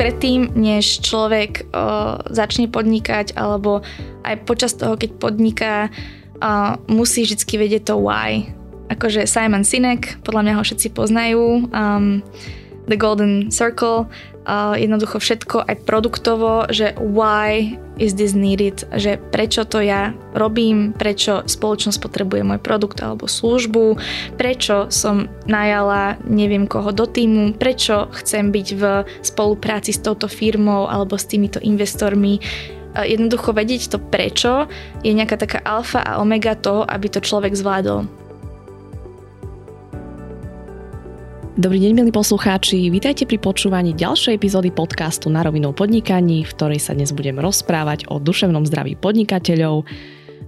predtým, než človek uh, začne podnikať, alebo aj počas toho, keď podniká, uh, musí vždy vedieť to why. Akože Simon Sinek, podľa mňa ho všetci poznajú, um, The Golden Circle, uh, jednoducho všetko aj produktovo, že why is this needed, že prečo to ja robím, prečo spoločnosť potrebuje môj produkt alebo službu, prečo som najala neviem koho do týmu, prečo chcem byť v spolupráci s touto firmou alebo s týmito investormi. Jednoducho vedieť to prečo je nejaká taká alfa a omega toho, aby to človek zvládol. Dobrý deň, milí poslucháči. Vítajte pri počúvaní ďalšej epizódy podcastu Na rovinu podnikaní, v ktorej sa dnes budem rozprávať o duševnom zdraví podnikateľov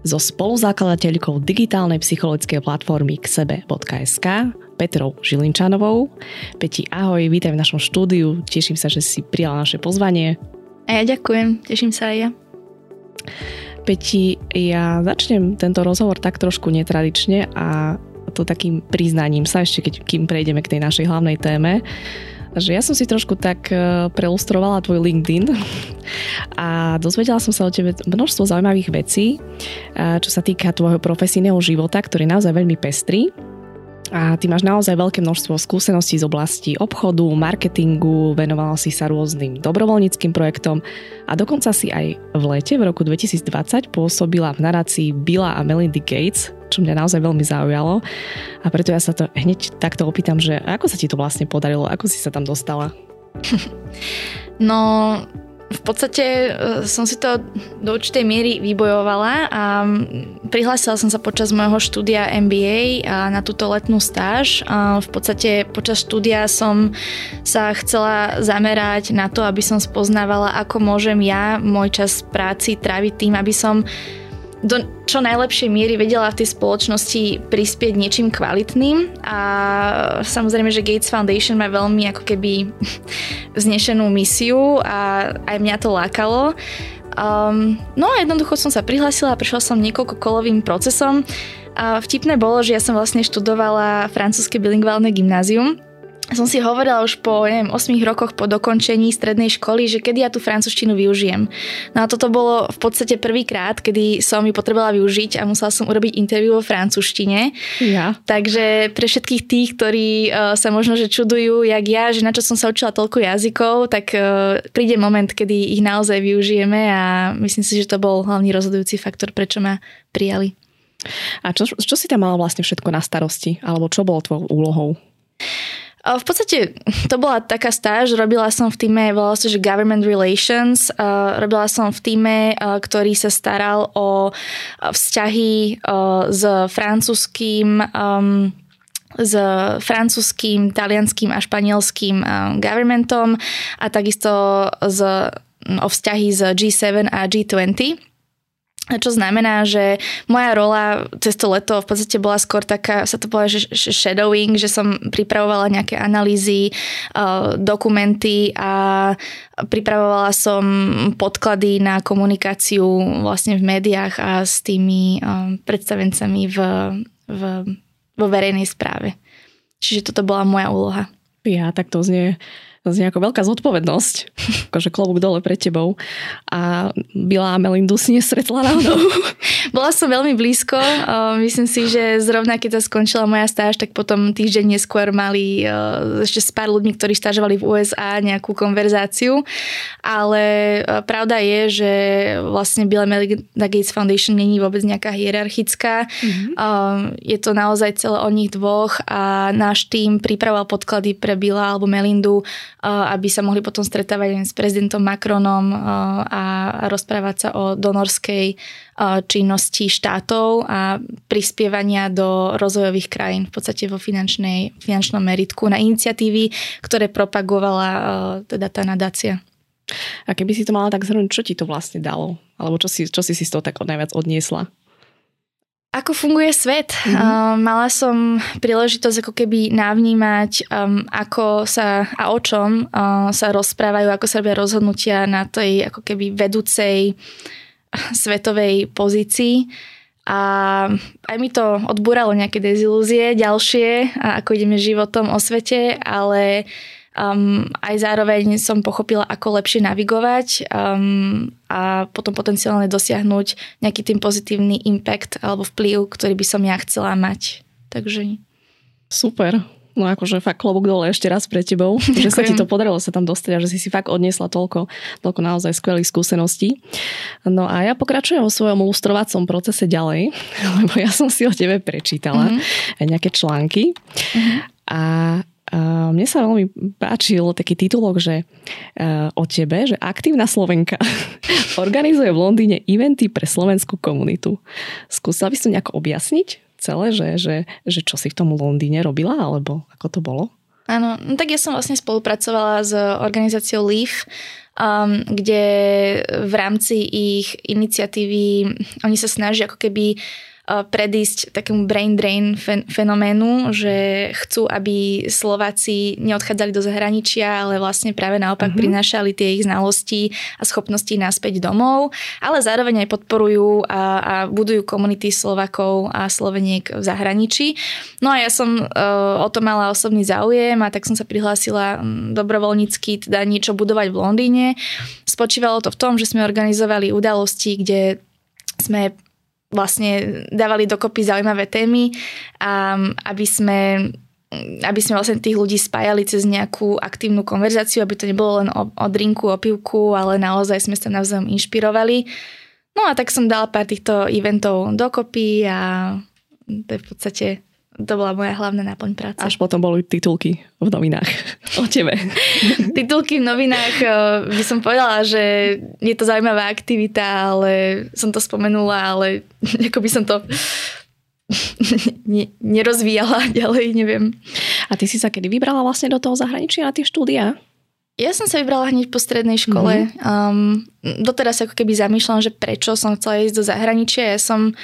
so spoluzakladateľkou digitálnej psychologickej platformy ksebe.sk Petrou Žilinčanovou. Peti, ahoj, vítaj v našom štúdiu. Teším sa, že si prijala naše pozvanie. A ja ďakujem, teším sa aj ja. Peti, ja začnem tento rozhovor tak trošku netradične a to takým priznaním sa, ešte keď, kým prejdeme k tej našej hlavnej téme, že ja som si trošku tak e, prelustrovala tvoj LinkedIn a dozvedela som sa o tebe množstvo zaujímavých vecí, e, čo sa týka tvojho profesijného života, ktorý je naozaj veľmi pestrý. A ty máš naozaj veľké množstvo skúseností z oblasti obchodu, marketingu, venovala si sa rôznym dobrovoľníckým projektom a dokonca si aj v lete v roku 2020 pôsobila v narácii Billa a Melindy Gates, čo mňa naozaj veľmi zaujalo a preto ja sa to hneď takto opýtam, že ako sa ti to vlastne podarilo, ako si sa tam dostala? No, v podstate e, som si to do určitej miery vybojovala a prihlásila som sa počas môjho štúdia MBA na túto letnú stáž. V podstate počas štúdia som sa chcela zamerať na to, aby som spoznávala, ako môžem ja môj čas práci tráviť tým, aby som do čo najlepšej miery vedela v tej spoločnosti prispieť niečím kvalitným a samozrejme, že Gates Foundation má veľmi ako keby vznešenú misiu a aj mňa to lákalo. Um, no a jednoducho som sa prihlásila a prešla som niekoľko kolovým procesom. A vtipné bolo, že ja som vlastne študovala francúzske bilingválne gymnázium som si hovorila už po, neviem, 8 rokoch po dokončení strednej školy, že kedy ja tú francúzštinu využijem. No a toto bolo v podstate prvýkrát, kedy som ju potrebovala využiť a musela som urobiť interviu vo francúzštine. Ja. Takže pre všetkých tých, ktorí uh, sa možno že čudujú, jak ja, že na čo som sa učila toľko jazykov, tak uh, príde moment, kedy ich naozaj využijeme a myslím si, že to bol hlavný rozhodujúci faktor, prečo ma prijali. A čo, čo si tam mala vlastne všetko na starosti? Alebo čo bolo tvojou úlohou? V podstate to bola taká stáž, robila som v týme, volala sa, že Government Relations, robila som v týme, ktorý sa staral o vzťahy s francúzským s francúzským, talianským a španielským governmentom a takisto z, o vzťahy z G7 a G20 čo znamená, že moja rola cez to leto v podstate bola skôr taká, sa to povedá, že shadowing, že som pripravovala nejaké analýzy, uh, dokumenty a pripravovala som podklady na komunikáciu vlastne v médiách a s tými uh, predstavencami v, v, vo verejnej správe. Čiže toto bola moja úloha. Ja, tak to znie to je ako veľká zodpovednosť, akože klobúk dole pred tebou. A Bila Melindu si nesretla náhodou. Bola som veľmi blízko. Myslím si, že zrovna keď sa skončila moja stáž, tak potom týždeň neskôr mali ešte s pár ľuďmi, ktorí stážovali v USA nejakú konverzáciu. Ale pravda je, že vlastne Bill Melinda Gates Foundation není vôbec nejaká hierarchická. Mm-hmm. Je to naozaj celé o nich dvoch a náš tým pripravoval podklady pre Billa alebo Melindu aby sa mohli potom stretávať s prezidentom Macronom a rozprávať sa o donorskej činnosti štátov a prispievania do rozvojových krajín v podstate vo finančnej, finančnom meritku na iniciatívy, ktoré propagovala teda tá nadácia. A keby si to mala tak zhrnúť, čo ti to vlastne dalo? Alebo čo si, čo si si z toho tak najviac odniesla? Ako funguje svet? Mm-hmm. Uh, mala som príležitosť ako keby navnímať, um, ako sa a o čom uh, sa rozprávajú, ako sa robia rozhodnutia na tej ako keby vedúcej svetovej pozícii. A aj mi to odbúralo nejaké dezilúzie ďalšie, ako ideme životom o svete, ale Um, aj zároveň som pochopila, ako lepšie navigovať um, a potom potenciálne dosiahnuť nejaký tým pozitívny impact alebo vplyv, ktorý by som ja chcela mať. Takže... Super. No akože fakt klobúk dole ešte raz pre tebou, že sa ti to podarilo sa tam dostať a že si si fakt odniesla toľko, toľko naozaj skvelých skúseností. No a ja pokračujem vo svojom lustrovacom procese ďalej, lebo ja som si o tebe prečítala mm-hmm. nejaké články mm-hmm. a mne sa veľmi páčil taký titulok, že uh, o tebe, že aktívna Slovenka organizuje v Londýne eventy pre slovenskú komunitu. Skúsila by si to nejako objasniť? celé, že, že, že čo si v tom Londýne robila, alebo ako to bolo? Áno, no tak ja som vlastne spolupracovala s organizáciou LEAF, um, kde v rámci ich iniciatívy oni sa snažia ako keby uh, predísť takému brain drain fenoménu, že chcú, aby Slováci neodchádzali do zahraničia, ale vlastne práve naopak uh-huh. prinášali tie ich znalosti a schopnosti naspäť domov, ale zároveň aj podporujú a, a budujú komunity Slovakov a Sloveniek v zahraničí. No a ja som uh, o to mala osobný záujem a tak som sa prihlásila dobrovoľnícky teda niečo budovať v Londýne. Spočívalo to v tom, že sme organizovali udalosti, kde sme vlastne dávali dokopy zaujímavé témy, aby sme aby sme vlastne tých ľudí spájali cez nejakú aktívnu konverzáciu, aby to nebolo len o, o drinku, o pivku, ale naozaj sme sa navzájom inšpirovali. No a tak som dala pár týchto eventov dokopy a to je v podstate to bola moja hlavná náplň práce. Až potom boli titulky v novinách o tebe. titulky v novinách by som povedala, že je to zaujímavá aktivita, ale som to spomenula, ale ako by som to nerozvíjala ďalej, neviem. A ty si sa kedy vybrala vlastne do toho zahraničia na tie štúdia? Ja som sa vybrala hneď po strednej škole. Mm-hmm. Um, doteraz ako keby zamýšľam, že prečo som chcela ísť do zahraničia. Ja som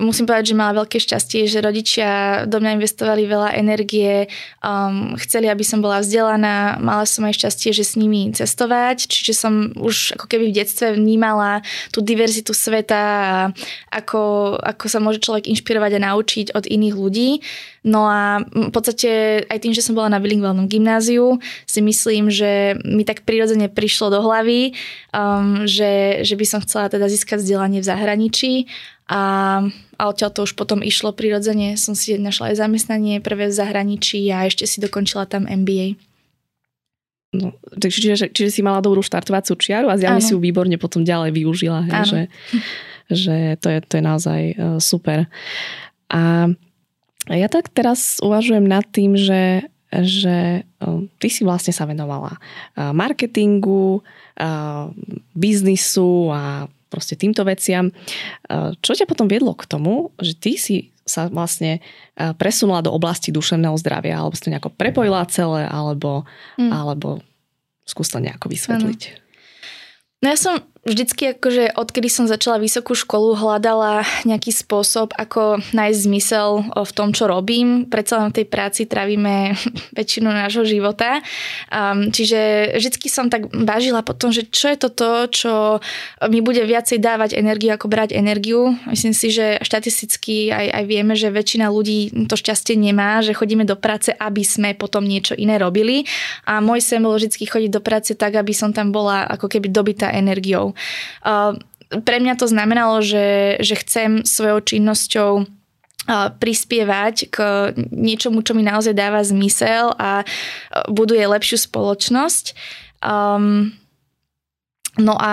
musím povedať, že mala veľké šťastie, že rodičia do mňa investovali veľa energie, um, chceli, aby som bola vzdelaná, mala som aj šťastie, že s nimi cestovať, čiže som už ako keby v detstve vnímala tú diverzitu sveta a ako, ako sa môže človek inšpirovať a naučiť od iných ľudí. No a v podstate aj tým, že som bola na bilingválnom gymnáziu, si myslím, že mi tak prirodzene prišlo do hlavy, um, že, že by som chcela teda získať vzdelanie v zahraničí a, a odtiaľ to už potom išlo prirodzene. Som si našla aj zamestnanie prvé v zahraničí a ešte si dokončila tam MBA. No, čiže, čiže si mala dobrú štartovacú čiaru a zjavne si ju výborne potom ďalej využila. Hej, že, že to, je, to je naozaj uh, super. A ja tak teraz uvažujem nad tým, že, že uh, ty si vlastne sa venovala uh, marketingu, biznisu a proste týmto veciam. Čo ťa potom viedlo k tomu, že ty si sa vlastne presunula do oblasti duševného zdravia, alebo si to nejako prepojila celé, alebo, mm. alebo skús to nejako vysvetliť. Ano. No ja som vždycky akože odkedy som začala vysokú školu hľadala nejaký spôsob, ako nájsť zmysel v tom, čo robím. Predsa len v tej práci trávime väčšinu nášho života. Um, čiže vždycky som tak vážila potom, že čo je to to, čo mi bude viacej dávať energiu, ako brať energiu. Myslím si, že štatisticky aj, aj vieme, že väčšina ľudí to šťastie nemá, že chodíme do práce, aby sme potom niečo iné robili. A môj sen bol vždy chodiť do práce tak, aby som tam bola ako keby dobitá energiou. Pre mňa to znamenalo, že, že chcem svojou činnosťou prispievať k niečomu, čo mi naozaj dáva zmysel a buduje lepšiu spoločnosť. Um, no a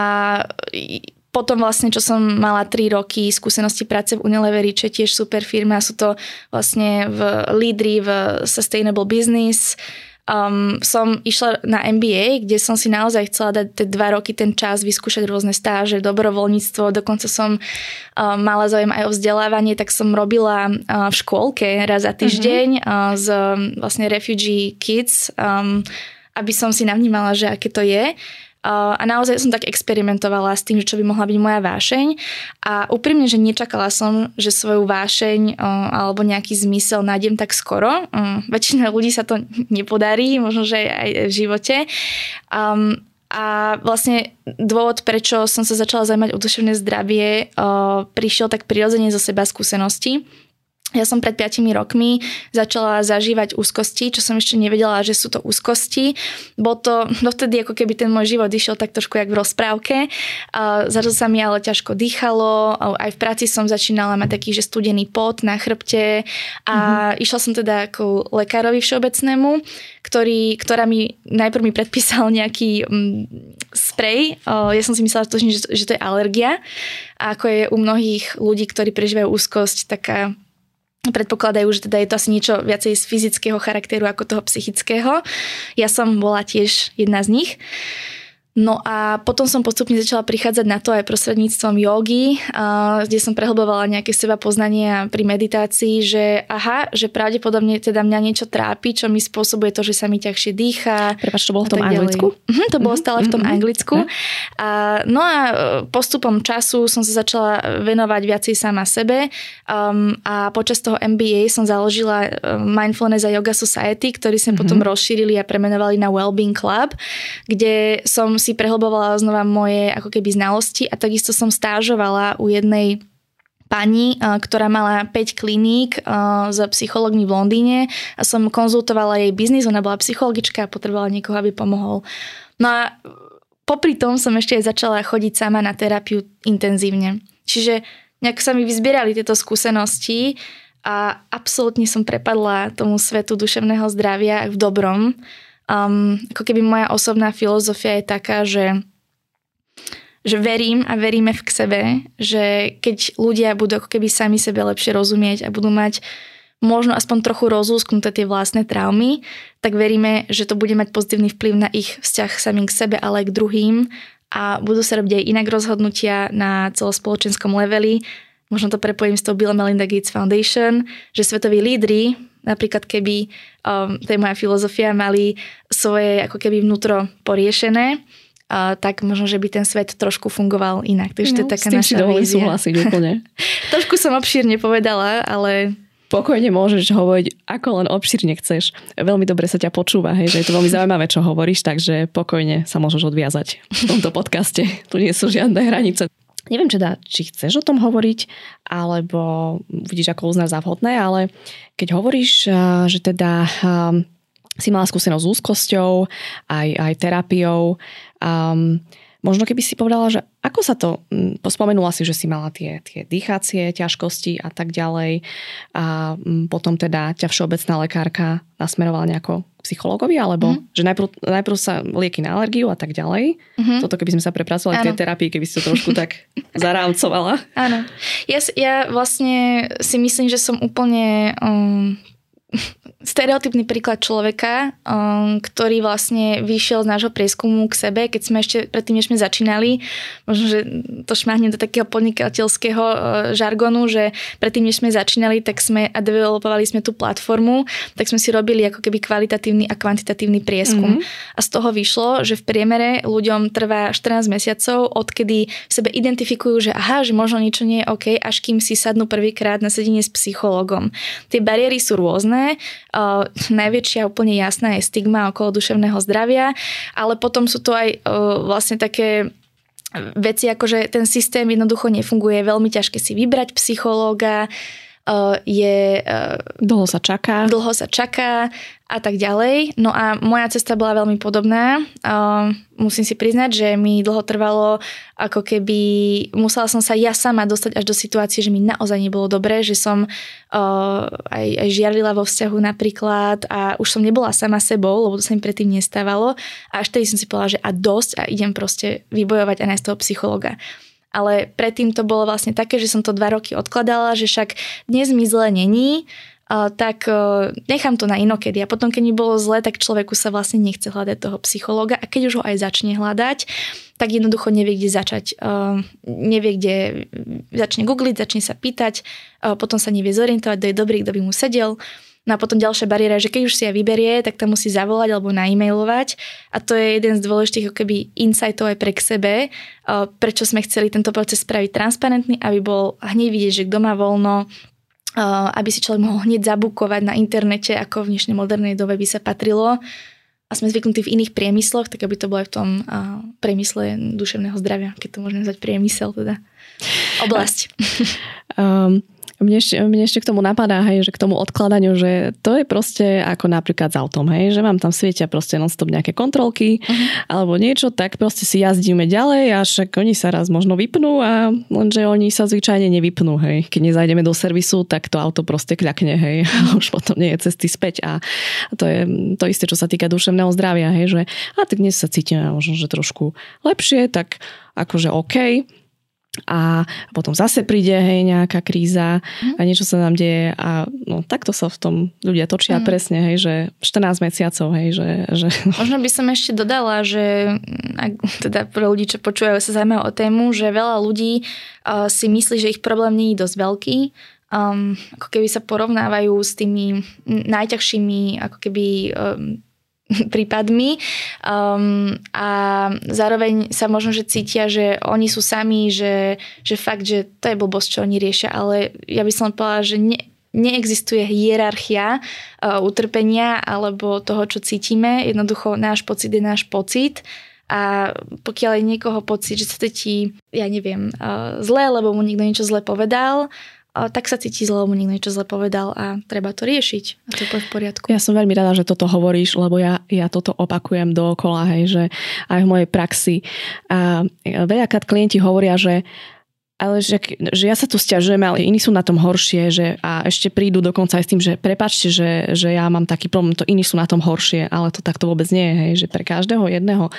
potom vlastne, čo som mala 3 roky skúsenosti práce v Unileveri, čo je tiež super firma, sú to vlastne v lídry v Sustainable Business, um, som išla na MBA, kde som si naozaj chcela dať tie dva roky ten čas, vyskúšať rôzne stáže, dobrovoľníctvo, dokonca som um, mala záujem aj o vzdelávanie, tak som robila uh, v škôlke raz za týždeň uh-huh. uh, z um, vlastne Refugee Kids, um, aby som si navnímala, že aké to je. A naozaj som tak experimentovala s tým, čo by mohla byť moja vášeň. A úprimne, že nečakala som, že svoju vášeň alebo nejaký zmysel nájdem tak skoro. Väčšina ľudí sa to nepodarí, možno, že aj v živote. Um, a vlastne dôvod, prečo som sa začala zaujímať o duševné zdravie, prišiel tak prirodzene zo seba skúsenosti ja som pred 5 rokmi začala zažívať úzkosti, čo som ešte nevedela, že sú to úzkosti. Bol to dovtedy, ako keby ten môj život išiel tak trošku jak v rozprávke. Zrazu sa mi ale ťažko dýchalo, aj v práci som začínala mať taký, že studený pot na chrbte a mm-hmm. išla som teda ako lekárovi všeobecnému, ktorý, ktorá mi najprv mi predpísal nejaký mm, sprej. Ja som si myslela, že, že to je alergia. A ako je u mnohých ľudí, ktorí prežívajú úzkosť, taká predpokladajú, že teda je to asi niečo viacej z fyzického charakteru ako toho psychického. Ja som bola tiež jedna z nich. No a potom som postupne začala prichádzať na to aj prostredníctvom jogy, kde som prehlbovala nejaké seba poznanie pri meditácii, že aha, že pravdepodobne teda mňa niečo trápi, čo mi spôsobuje to, že sa mi ťažšie dýcha. Prepač, to bolo v tom anglicku? Mhm, to bolo mhm, stále v tom mhm, anglicku. A, no a e, postupom času som sa začala venovať viacej sama sebe um, a počas toho MBA som založila e, Mindfulness a Yoga Society, ktorý sme mm-hmm. potom rozšírili a premenovali na Wellbeing Club, kde som si prehlbovala znova moje ako keby znalosti a takisto som stážovala u jednej pani, ktorá mala 5 kliník s psychologmi v Londýne a som konzultovala jej biznis, ona bola psychologička a potrebovala niekoho, aby pomohol. No a popri tom som ešte aj začala chodiť sama na terapiu intenzívne. Čiže nejak sa mi vyzbierali tieto skúsenosti a absolútne som prepadla tomu svetu duševného zdravia v dobrom um, ako keby moja osobná filozofia je taká, že že verím a veríme v k sebe, že keď ľudia budú ako keby sami sebe lepšie rozumieť a budú mať možno aspoň trochu rozlúsknuté tie vlastné traumy, tak veríme, že to bude mať pozitívny vplyv na ich vzťah samým k sebe, ale aj k druhým a budú sa robiť aj inak rozhodnutia na celospoločenskom leveli. Možno to prepojím s tou Bill Melinda Gates Foundation, že svetoví lídry Napríklad keby, um, to je moja filozofia, mali svoje ako keby vnútro poriešené, uh, tak možno, že by ten svet trošku fungoval inak. Takže no, to je no, taká naša vízia. súhlasiť úplne. trošku som obšírne povedala, ale pokojne môžeš hovoriť, ako len obšírne chceš. Veľmi dobre sa ťa počúva, hej, že je to veľmi zaujímavé, čo hovoríš, takže pokojne sa môžeš odviazať v tomto podcaste. Tu nie sú žiadne hranice. Neviem, teda, či chceš o tom hovoriť, alebo vidíš, ako uznáš za vhodné, ale keď hovoríš, že teda si mala skúsenosť s úzkosťou, aj, aj terapiou, um, Možno keby si povedala, že ako sa to, pospomenula si, že si mala tie, tie dýchacie ťažkosti a tak ďalej a potom teda ťa všeobecná lekárka nasmerovala nejako psychologovi, alebo mm. že najprv, najprv sa lieky na alergiu a tak ďalej. Mm-hmm. Toto keby sme sa prepracovali k tej terapii, keby si to trošku tak zarámcovala. Áno. Ja, ja vlastne si myslím, že som úplne um, stereotypný príklad človeka, um, ktorý vlastne vyšiel z nášho prieskumu k sebe, keď sme ešte predtým, než sme začínali, možno, že to šmahne do takého podnikateľského uh, žargonu, že predtým, než sme začínali, tak sme a developovali sme tú platformu, tak sme si robili ako keby kvalitatívny a kvantitatívny prieskum. Mm-hmm. A z toho vyšlo, že v priemere ľuďom trvá 14 mesiacov, odkedy v sebe identifikujú, že aha, že možno niečo nie je OK, až kým si sadnú prvýkrát na sedenie s psychologom. Tie bariéry sú rôzne, Uh, najväčšia úplne jasná je stigma okolo duševného zdravia, ale potom sú to aj uh, vlastne také veci, ako že ten systém jednoducho nefunguje, je veľmi ťažké si vybrať psychológa, uh, je... Uh, dlho sa čaká. Dlho sa čaká a tak ďalej. No a moja cesta bola veľmi podobná. Uh, musím si priznať, že mi dlho trvalo, ako keby musela som sa ja sama dostať až do situácie, že mi naozaj nebolo dobré, že som aj, aj žiarlila vo vzťahu napríklad a už som nebola sama sebou, lebo to sa mi predtým nestávalo. A až tedy som si povedala, že a dosť a idem proste vybojovať a nájsť toho psychologa ale predtým to bolo vlastne také, že som to dva roky odkladala, že však dnes mi zle není, tak nechám to na inokedy. A potom, keď mi bolo zle, tak človeku sa vlastne nechce hľadať toho psychológa a keď už ho aj začne hľadať, tak jednoducho nevie, kde začať. Nevie, kde začne googliť, začne sa pýtať, potom sa nevie zorientovať, kto je dobrý, kto by mu sedel. No a potom ďalšia bariéra, že keď už si ja vyberie, tak tam musí zavolať alebo naimailovať. A to je jeden z dôležitých keby insightov aj pre k sebe, prečo sme chceli tento proces spraviť transparentný, aby bol hneď vidieť, že kto má voľno, aby si človek mohol hneď zabukovať na internete, ako v dnešnej modernej dobe by sa patrilo. A sme zvyknutí v iných priemysloch, tak aby to bolo aj v tom uh, priemysle duševného zdravia, keď to môžeme nazvať priemysel, teda oblasť. um, Mne ešte, mne ešte k tomu napadá, hej, že k tomu odkladaniu, že to je proste ako napríklad s autom, hej, že vám tam svietia proste non-stop nejaké kontrolky uh-huh. alebo niečo, tak proste si jazdíme ďalej a však oni sa raz možno vypnú a lenže oni sa zvyčajne nevypnú, hej. Keď nezajdeme do servisu, tak to auto proste kľakne, hej, a už potom nie je cesty späť a to je to isté, čo sa týka duševného zdravia, hej, že a tak dnes sa cítime možno, že trošku lepšie, tak akože OK, a potom zase príde hej, nejaká kríza mm. a niečo sa nám deje a no, takto sa v tom ľudia točia mm. presne, hej, že 14 mesiacov, hej, že, že... Možno by som ešte dodala, že ak, teda pre ľudí, čo počúvajú, sa zaujímajú o tému, že veľa ľudí uh, si myslí, že ich problém nie je dosť veľký, um, ako keby sa porovnávajú s tými najťažšími ako keby um, prípadmi um, a zároveň sa možno, že cítia, že oni sú sami, že, že fakt, že to je blbosť, čo oni riešia, ale ja by som povedala, že ne, neexistuje hierarchia uh, utrpenia alebo toho, čo cítime. Jednoducho náš pocit je náš pocit a pokiaľ je niekoho pocit, že sa cíti, ja neviem, uh, zle, lebo mu niekto niečo zle povedal, tak sa cíti zle, mu niekto niečo zle povedal a treba to riešiť a to je v poriadku. Ja som veľmi rada, že toto hovoríš, lebo ja, ja toto opakujem dookola, hej, že aj v mojej praxi. A veľakrát klienti hovoria, že ale že, že ja sa tu stiažujem, ale iní sú na tom horšie že, a ešte prídu dokonca aj s tým, že prepačte, že, že ja mám taký problém, to iní sú na tom horšie, ale to takto vôbec nie je, hej, že pre každého jedného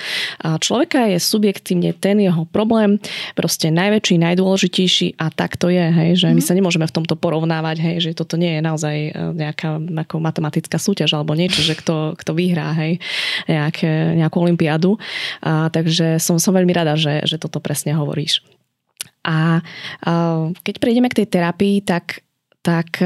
človeka je subjektívne ten jeho problém proste najväčší, najdôležitejší a tak to je, hej, že mm-hmm. my mhm. sa nemôžeme v tomto porovnávať, hej, že toto nie je naozaj e, nejaká ako matematická súťaž alebo niečo, že kto, kto vyhrá, hej, nejaké, nejakú olympiádu. A, takže som, som veľmi rada, že, že toto presne hovoríš. A keď prejdeme k tej terapii, tak, tak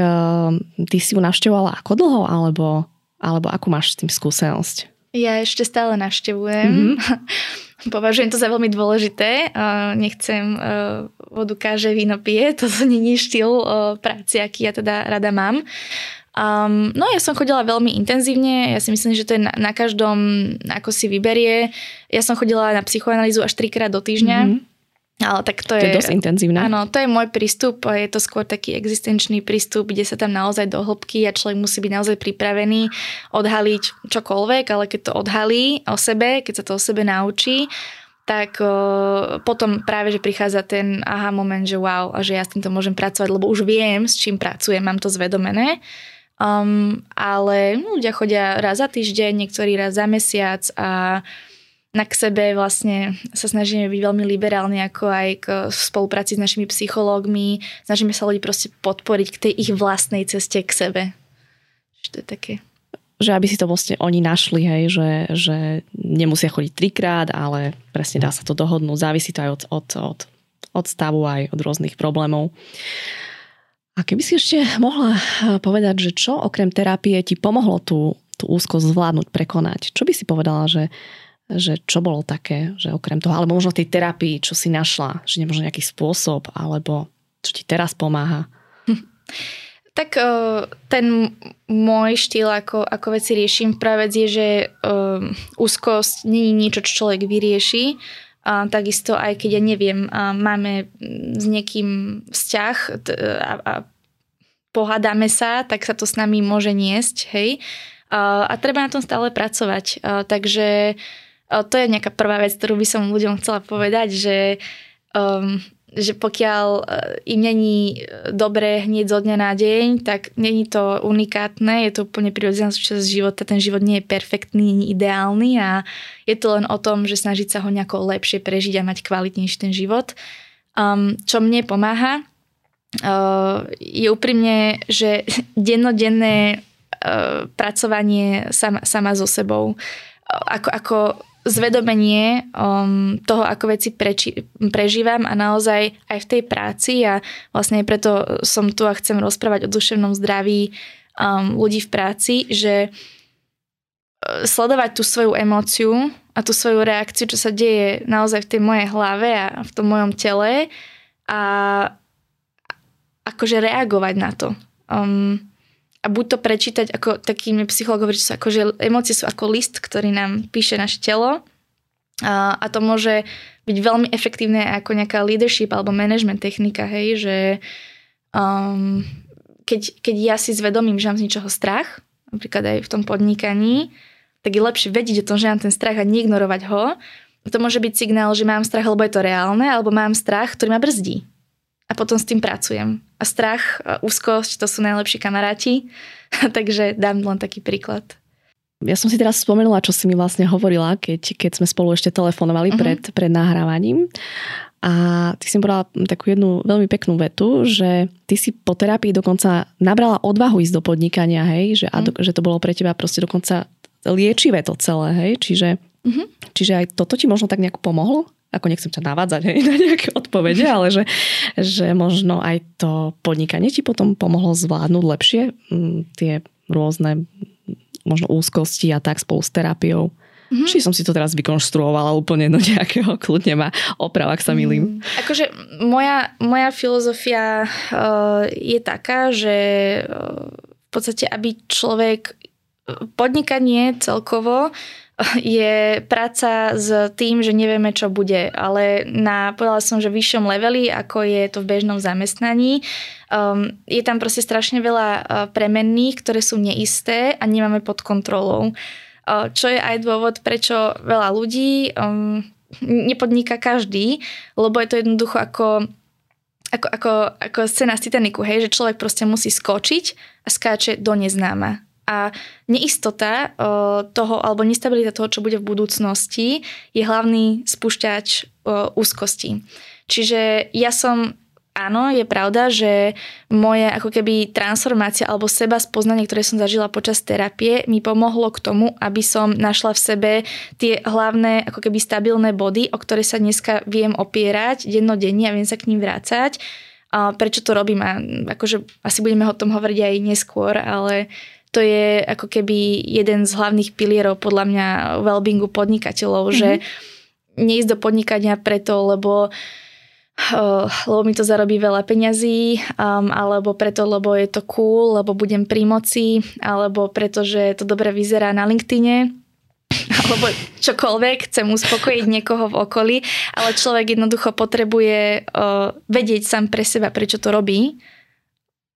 ty si ju navštevovala ako dlho, alebo, alebo akú máš s tým skúsenosť? Ja ešte stále navštevujem. Mm-hmm. Považujem to za veľmi dôležité. Nechcem vodu káže, víno pije. Toto není štýl práci, aký ja teda rada mám. Um, no ja som chodila veľmi intenzívne, ja si myslím, že to je na, na každom, ako si vyberie. Ja som chodila na psychoanalýzu až trikrát do týždňa. Mm-hmm. Ale tak to, to je, je dosť intenzívne. Áno, to je môj prístup. Je to skôr taký existenčný prístup, kde sa tam naozaj do hĺbky a človek musí byť naozaj pripravený odhaliť čokoľvek, ale keď to odhalí o sebe, keď sa to o sebe naučí, tak uh, potom práve, že prichádza ten aha moment, že wow, a že ja s týmto môžem pracovať, lebo už viem, s čím pracujem, mám to zvedomené. Um, ale ľudia chodia raz za týždeň, niektorí raz za mesiac a uh, na k sebe vlastne sa snažíme byť veľmi liberálni ako aj k spolupráci s našimi psychológmi. Snažíme sa ľudí proste podporiť k tej ich vlastnej ceste k sebe. Čiže to je také že aby si to vlastne oni našli, hej, že, že nemusia chodiť trikrát, ale presne dá sa to dohodnúť. Závisí to aj od, od, od, od stavu, aj od rôznych problémov. A keby si ešte mohla povedať, že čo okrem terapie ti pomohlo tú, tú úzkosť zvládnuť, prekonať? Čo by si povedala, že, že čo bolo také, že okrem toho, alebo možno tej terapii, čo si našla, že nemožno nejaký spôsob, alebo čo ti teraz pomáha? Tak ten môj štýl, ako, ako veci riešim, práve je, že um, úzkosť nie je niečo, čo človek vyrieši. A takisto aj keď ja neviem, máme s niekým vzťah a, a pohádame sa, tak sa to s nami môže niesť, hej. A, treba na tom stále pracovať. Takže to je nejaká prvá vec, ktorú by som ľuďom chcela povedať, že, um, že pokiaľ uh, im není dobré hneď zo dňa na deň, tak není to unikátne, je to úplne prirodzená súčasť života, ten život nie je perfektný, nie je ideálny a je to len o tom, že snažiť sa ho nejako lepšie prežiť a mať kvalitnejší ten život. Um, čo mne pomáha, uh, je úprimne, že dennodenné uh, pracovanie sama, sama so sebou. Ako, ako zvedomenie um, toho, ako veci preči, prežívam a naozaj aj v tej práci a vlastne preto som tu a chcem rozprávať o duševnom zdraví um, ľudí v práci, že uh, sledovať tú svoju emóciu a tú svoju reakciu, čo sa deje naozaj v tej mojej hlave a v tom mojom tele a akože reagovať na to. Um, a buď to prečítať ako takými psychológov, že sú ako, že emócie sú ako list, ktorý nám píše naše telo a, a to môže byť veľmi efektívne ako nejaká leadership alebo management technika, hej, že um, keď, keď ja si zvedomím, že mám z ničoho strach, napríklad aj v tom podnikaní, tak je lepšie vedieť o tom, že mám ten strach a neignorovať ho. To môže byť signál, že mám strach, lebo je to reálne, alebo mám strach, ktorý ma brzdí. A potom s tým pracujem. A strach, a úzkosť, to sú najlepší kamaráti. Takže dám len taký príklad. Ja som si teraz spomenula, čo si mi vlastne hovorila, keď, keď sme spolu ešte telefonovali uh-huh. pred, pred nahrávaním. A ty si mi povedala takú jednu veľmi peknú vetu, že ty si po terapii dokonca nabrala odvahu ísť do podnikania, hej, že, a do, že to bolo pre teba proste dokonca liečivé to celé, hej, čiže, uh-huh. čiže aj toto ti možno tak nejak pomohlo? Ako nechcem ťa navádzať hej, na nejaké odpovede, ale že, že možno aj to podnikanie ti potom pomohlo zvládnuť lepšie m, tie rôzne možno úzkosti a tak spolu s terapiou. Mm-hmm. Či som si to teraz vykonštruovala úplne do nejakého, kľudne ma oprav, ak sa milím. Mm. Akože moja, moja filozofia uh, je taká, že uh, v podstate, aby človek podnikanie celkovo je práca s tým, že nevieme, čo bude, ale na, povedala som, že vyššom leveli, ako je to v bežnom zamestnaní, um, je tam proste strašne veľa uh, premenných, ktoré sú neisté a nemáme pod kontrolou. Uh, čo je aj dôvod, prečo veľa ľudí um, nepodniká každý, lebo je to jednoducho ako ako, ako, ako scéna z Titaniku, hej, že človek proste musí skočiť a skáče do neznáma. A neistota toho, alebo nestabilita toho, čo bude v budúcnosti, je hlavný spúšťač úzkosti. Čiže ja som áno, je pravda, že moje ako keby transformácia alebo seba spoznanie, ktoré som zažila počas terapie, mi pomohlo k tomu, aby som našla v sebe tie hlavné ako keby stabilné body, o ktoré sa dneska viem opierať dennodenne a viem sa k ním vrácať. A prečo to robím? A akože asi budeme o tom hovoriť aj neskôr, ale to je ako keby jeden z hlavných pilierov podľa mňa wellbeingu podnikateľov, mm-hmm. že neísť do podnikania preto, lebo Uh, lebo mi to zarobí veľa peňazí, um, alebo preto, lebo je to cool, lebo budem pri moci, alebo preto, že to dobre vyzerá na LinkedIne, alebo čokoľvek, chcem uspokojiť niekoho v okolí, ale človek jednoducho potrebuje uh, vedieť sám pre seba, prečo to robí,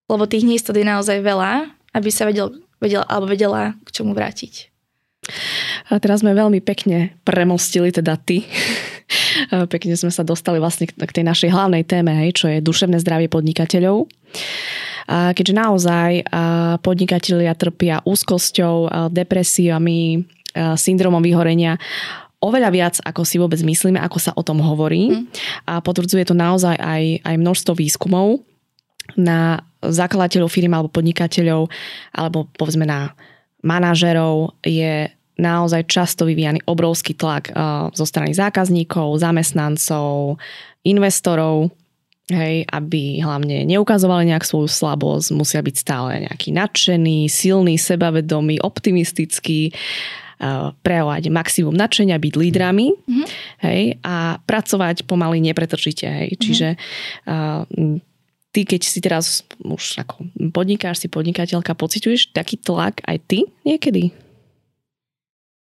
lebo tých neistot je naozaj veľa, aby sa vedel, vedela, alebo vedela k čomu vrátiť. A teraz sme veľmi pekne premostili, teda ty, Pekne sme sa dostali vlastne k tej našej hlavnej téme, hej, čo je duševné zdravie podnikateľov. A keďže naozaj podnikatelia trpia úzkosťou, depresiami, syndromom vyhorenia, oveľa viac, ako si vôbec myslíme, ako sa o tom hovorí. Mm. A potvrdzuje to naozaj aj, aj množstvo výskumov na zakladateľov firmy alebo podnikateľov, alebo povedzme na manažerov je naozaj často vyvíjaný obrovský tlak uh, zo strany zákazníkov, zamestnancov, investorov, hej, aby hlavne neukazovali nejak svoju slabosť, musia byť stále nejaký nadšený, silný, sebavedomý, optimistický, uh, prejavovať maximum nadšenia, byť lídrami mm-hmm. hej, a pracovať pomaly nepretržite. Hej. Mm-hmm. Čiže uh, ty, keď si teraz už ako podnikáš, si podnikateľka, pociťuješ taký tlak aj ty niekedy?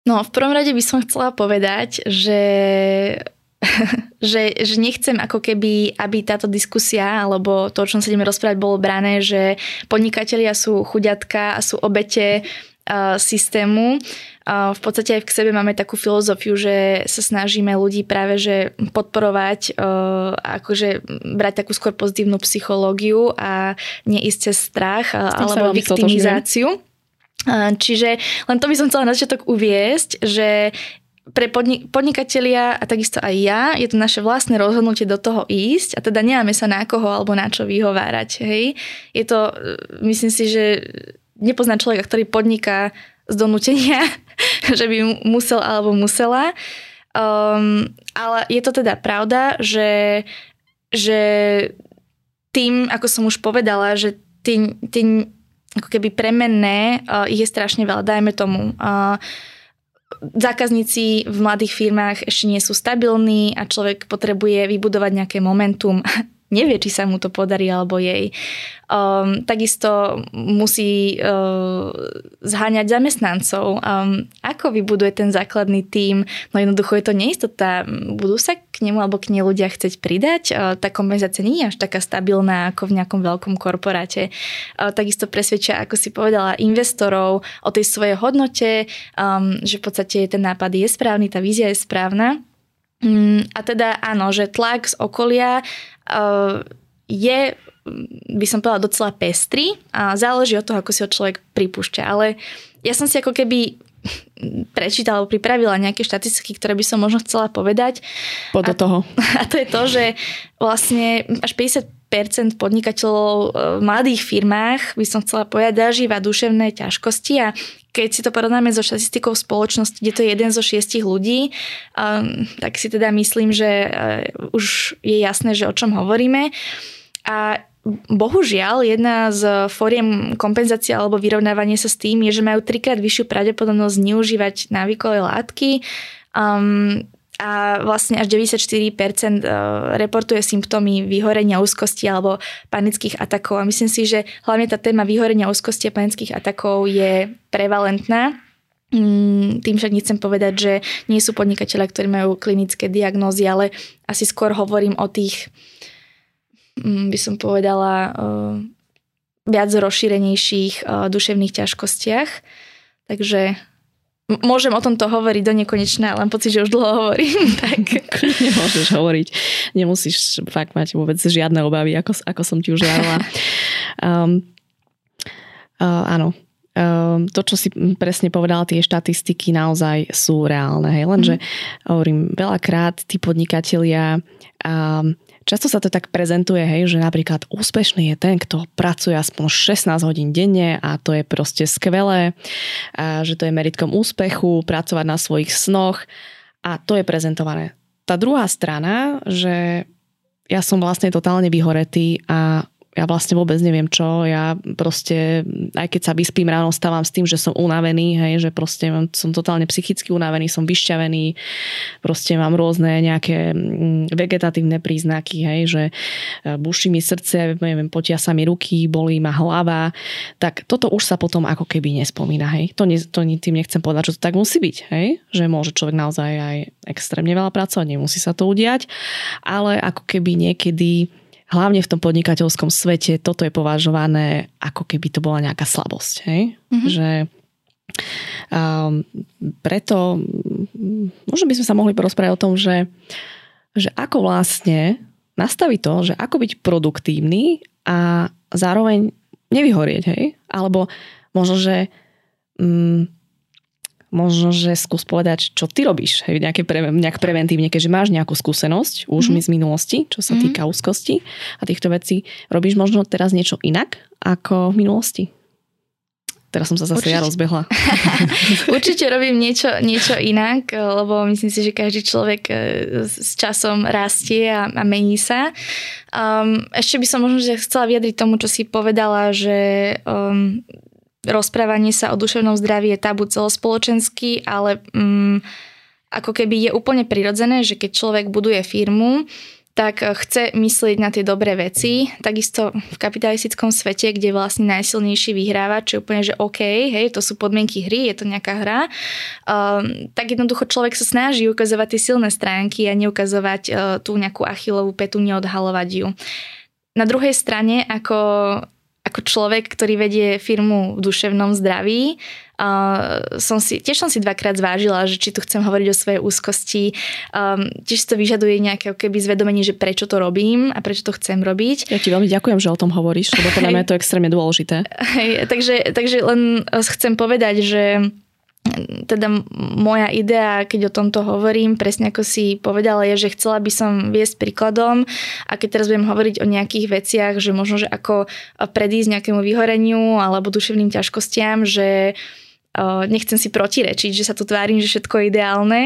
No, v prvom rade by som chcela povedať, že že, že nechcem ako keby, aby táto diskusia alebo to, o čom sa ideme rozprávať, bolo brané, že podnikatelia sú chuďatka a sú obete systému. Uh, v podstate aj v sebe máme takú filozofiu, že sa snažíme ľudí práve že podporovať, uh, akože brať takú skôr pozitívnu psychológiu a neísť cez strach uh, alebo viktimizáciu. Čiže len to by som chcela na začiatok uviesť, že pre podnik- podnikatelia a takisto aj ja je to naše vlastné rozhodnutie do toho ísť a teda nemáme sa na koho alebo na čo vyhovárať. Hej. Je to, myslím si, že nepozná človeka, ktorý podniká z donútenia, že by musel alebo musela. Um, ale je to teda pravda, že, že tým, ako som už povedala, že tým, tým ako keby premenné, uh, je strašne veľa, dajme tomu. Uh, zákazníci v mladých firmách ešte nie sú stabilní a človek potrebuje vybudovať nejaké momentum. nevie, či sa mu to podarí alebo jej. Um, takisto musí uh, zháňať zamestnancov. Um, ako vybuduje ten základný tím? No jednoducho je to neistota. Budú sa k nemu alebo k nej ľudia chcieť pridať? Uh, tá kompenzácia nie je až taká stabilná ako v nejakom veľkom korporáte. Uh, takisto presvedčia, ako si povedala, investorov o tej svojej hodnote, um, že v podstate ten nápad je správny, tá vízia je správna. Um, a teda áno, že tlak z okolia uh, je by som povedala docela pestrý a záleží od toho, ako si ho človek pripúšťa. Ale ja som si ako keby prečítala alebo pripravila nejaké štatistiky, ktoré by som možno chcela povedať. Do toho. A to je to, že vlastne až 50% podnikateľov v mladých firmách, by som chcela povedať, zažíva duševné ťažkosti a keď si to porovnáme so štatistikou spoločnosti, kde to je jeden zo šiestich ľudí, um, tak si teda myslím, že uh, už je jasné, že o čom hovoríme. A Bohužiaľ, jedna z fóriem kompenzácie alebo vyrovnávania sa s tým je, že majú trikrát vyššiu pravdepodobnosť zneužívať návykové látky um, a vlastne až 94% uh, reportuje symptómy vyhorenia úzkosti alebo panických atakov. A myslím si, že hlavne tá téma vyhorenia úzkosti a panických atakov je prevalentná. Mm, tým však nechcem povedať, že nie sú podnikateľe, ktorí majú klinické diagnózy, ale asi skôr hovorím o tých Mm, by som povedala, eh, viac rozšírenejších eh, duševných ťažkostiach. Takže Môžem o tomto hovoriť do nekonečna, len pocit, že už dlho hovorím. tak. Nemôžeš hovoriť. Nemusíš fakt mať vôbec žiadne obavy, ako, ako som ti už javila. Um, uh, áno, um, to, čo si presne povedala, tie štatistiky naozaj sú reálne. Hej? Lenže mm. hovorím, veľakrát tí podnikatelia um, Často sa to tak prezentuje, hej, že napríklad úspešný je ten, kto pracuje aspoň 16 hodín denne a to je proste skvelé, a že to je meritkom úspechu, pracovať na svojich snoch a to je prezentované. Tá druhá strana, že ja som vlastne totálne vyhoretý a ja vlastne vôbec neviem čo, ja proste, aj keď sa vyspím ráno, stávam s tým, že som unavený, hej, že proste som totálne psychicky unavený, som vyšťavený, proste mám rôzne nejaké mm, vegetatívne príznaky, hej, že e, buší mi srdce, neviem, potia sa mi ruky, bolí ma hlava, tak toto už sa potom ako keby nespomína, hej. To, ne, to tým nechcem povedať, že to tak musí byť, hej, že môže človek naozaj aj extrémne veľa pracovať, nemusí sa to udiať, ale ako keby niekedy hlavne v tom podnikateľskom svete toto je považované ako keby to bola nejaká slabosť. Hej? Mm-hmm. Že um, preto možno by sme sa mohli porozprávať o tom, že, že ako vlastne nastaviť to, že ako byť produktívny a zároveň nevyhorieť, hej? Alebo možno, že um, možno, že skús povedať, čo ty robíš hej, nejaké pre, nejak preventívne, keďže máš nejakú skúsenosť už mm-hmm. z minulosti, čo sa mm-hmm. týka úzkosti a týchto vecí. Robíš možno teraz niečo inak ako v minulosti? Teraz som sa zase Určite. ja rozbehla. Určite robím niečo, niečo inak, lebo myslím si, že každý človek e, s časom rastie a, a mení sa. Um, ešte by som možno že chcela vyjadriť tomu, čo si povedala, že um, rozprávanie sa o duševnom zdraví je tabu celospoločenský, ale mm, ako keby je úplne prirodzené, že keď človek buduje firmu, tak chce myslieť na tie dobré veci. Takisto v kapitalistickom svete, kde vlastne najsilnejší vyhráva, čo je úplne, že OK, hej, to sú podmienky hry, je to nejaká hra, um, tak jednoducho človek sa snaží ukazovať tie silné stránky a neukazovať uh, tú nejakú achilovú petu, neodhalovať ju. Na druhej strane, ako ako človek, ktorý vedie firmu v duševnom zdraví, uh, som si, tiež som si dvakrát zvážila, že či tu chcem hovoriť o svojej úzkosti. Um, tiež to vyžaduje nejaké keby zvedomenie, že prečo to robím a prečo to chcem robiť. Ja ti veľmi ďakujem, že o tom hovoríš, lebo podľa mňa je to extrémne dôležité. Hej, takže, takže len chcem povedať, že teda moja idea, keď o tomto hovorím, presne ako si povedala, je, že chcela by som viesť príkladom. A keď teraz budem hovoriť o nejakých veciach, že možno, že ako predísť nejakému vyhoreniu alebo duševným ťažkostiam, že nechcem si protirečiť, že sa tu tvárim, že všetko je ideálne,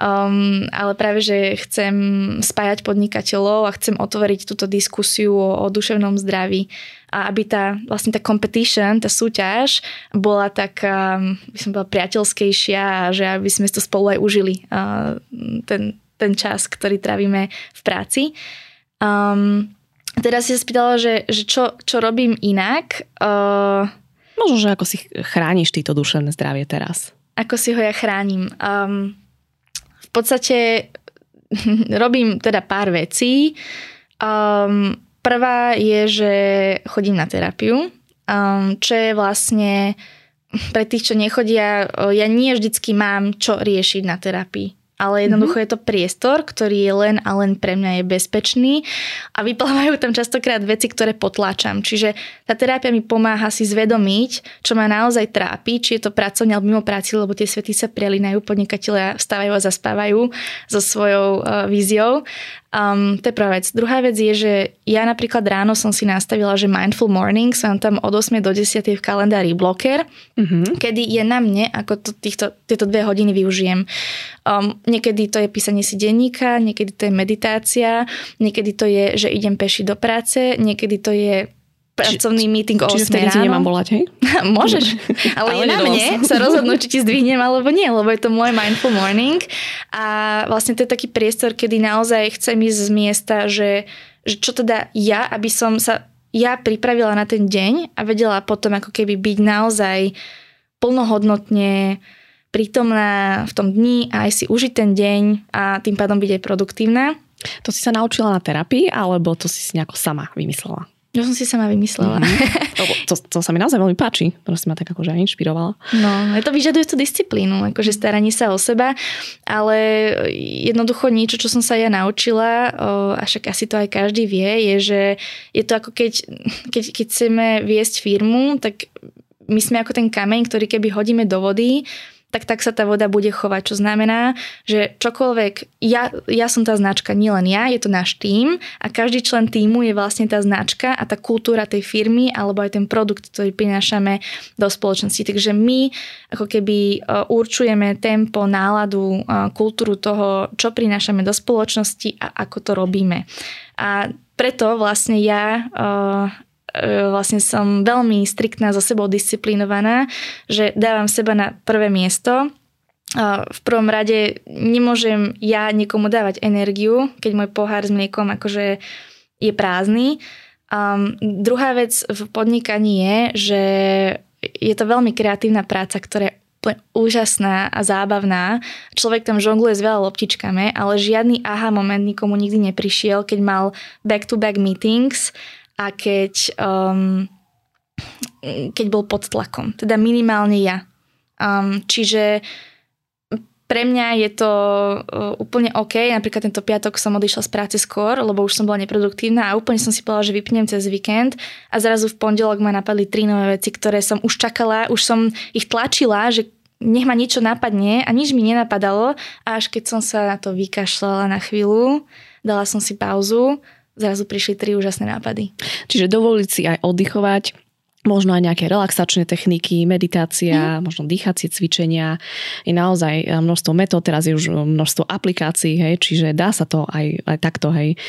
um, ale práve, že chcem spájať podnikateľov a chcem otvoriť túto diskusiu o, o duševnom zdraví a aby tá vlastne tá competition, tá súťaž bola tak, um, by som bola priateľskejšia a že aby sme to spolu aj užili uh, ten, ten čas, ktorý trávime v práci. Um, Teraz si sa spýtala, že, že čo, čo robím inak. Uh, Možno, že ako si chrániš týto duševné zdravie teraz. Ako si ho ja chránim. Um, podstate robím teda pár vecí. Um, prvá je, že chodím na terapiu, um, čo je vlastne pre tých, čo nechodia, ja nie vždycky mám čo riešiť na terapii ale jednoducho mm-hmm. je to priestor, ktorý je len a len pre mňa je bezpečný a vyplávajú tam častokrát veci, ktoré potláčam. Čiže tá terapia mi pomáha si zvedomiť, čo ma naozaj trápi, či je to pracovne alebo mimo práci, lebo tie svety sa prelinajú, podnikatelia vstávajú a zaspávajú so svojou uh, víziou Um, to je prvá vec. Druhá vec je, že ja napríklad ráno som si nastavila, že Mindful Mornings, mám tam od 8 do 10 v kalendári bloker, mm-hmm. kedy je na mne, ako to, týchto, tieto dve hodiny využijem. Um, niekedy to je písanie si denníka, niekedy to je meditácia, niekedy to je, že idem peši do práce, niekedy to je pracovný či, meeting o 8 Čiže vtedy ráno. nemám volať, hej? Môžeš, ale, ale je na mne sa rozhodnúť, či ti zdvihnem alebo nie, lebo je to môj mindful morning a vlastne to je taký priestor, kedy naozaj chcem ísť z miesta, že, že čo teda ja, aby som sa ja pripravila na ten deň a vedela potom ako keby byť naozaj plnohodnotne prítomná v tom dni a aj si užiť ten deň a tým pádom byť aj produktívna. To si sa naučila na terapii alebo to si si nejako sama vymyslela? To som si sama vymyslela. Mm-hmm. To, to sa mi naozaj veľmi páči. To si ma tak akože aj inšpirovala. No, to vyžaduje tú disciplínu, akože staranie sa o seba, ale jednoducho niečo, čo som sa ja naučila, a však asi to aj každý vie, je, že je to ako keď, keď, keď chceme viesť firmu, tak my sme ako ten kameň, ktorý keby hodíme do vody, tak tak sa tá voda bude chovať. Čo znamená, že čokoľvek, ja, ja som tá značka, nielen ja, je to náš tím a každý člen týmu je vlastne tá značka a tá kultúra tej firmy alebo aj ten produkt, ktorý prinášame do spoločnosti. Takže my ako keby e, určujeme tempo, náladu, e, kultúru toho, čo prinášame do spoločnosti a ako to robíme. A preto vlastne ja e, vlastne som veľmi striktná, za sebou disciplinovaná, že dávam seba na prvé miesto. V prvom rade nemôžem ja niekomu dávať energiu, keď môj pohár s mliekom akože je prázdny. Um, druhá vec v podnikaní je, že je to veľmi kreatívna práca, ktorá je úžasná a zábavná. Človek tam žongluje s veľa loptičkami, ale žiadny aha moment nikomu nikdy neprišiel, keď mal back-to-back meetings a keď, um, keď bol pod tlakom. Teda minimálne ja. Um, čiže pre mňa je to uh, úplne OK. Napríklad tento piatok som odišla z práce skôr, lebo už som bola neproduktívna a úplne som si povedala, že vypnem cez víkend a zrazu v pondelok ma napadli tri nové veci, ktoré som už čakala, už som ich tlačila, že nech ma niečo napadne a nič mi nenapadalo a až keď som sa na to vykašľala na chvíľu, dala som si pauzu zrazu prišli tri úžasné nápady. Čiže dovoliť si aj oddychovať, možno aj nejaké relaxačné techniky, meditácia, mm. možno dýchacie cvičenia. Je naozaj eh, množstvo metód, teraz je už množstvo aplikácií, hej, čiže dá sa to aj, aj takto, hej.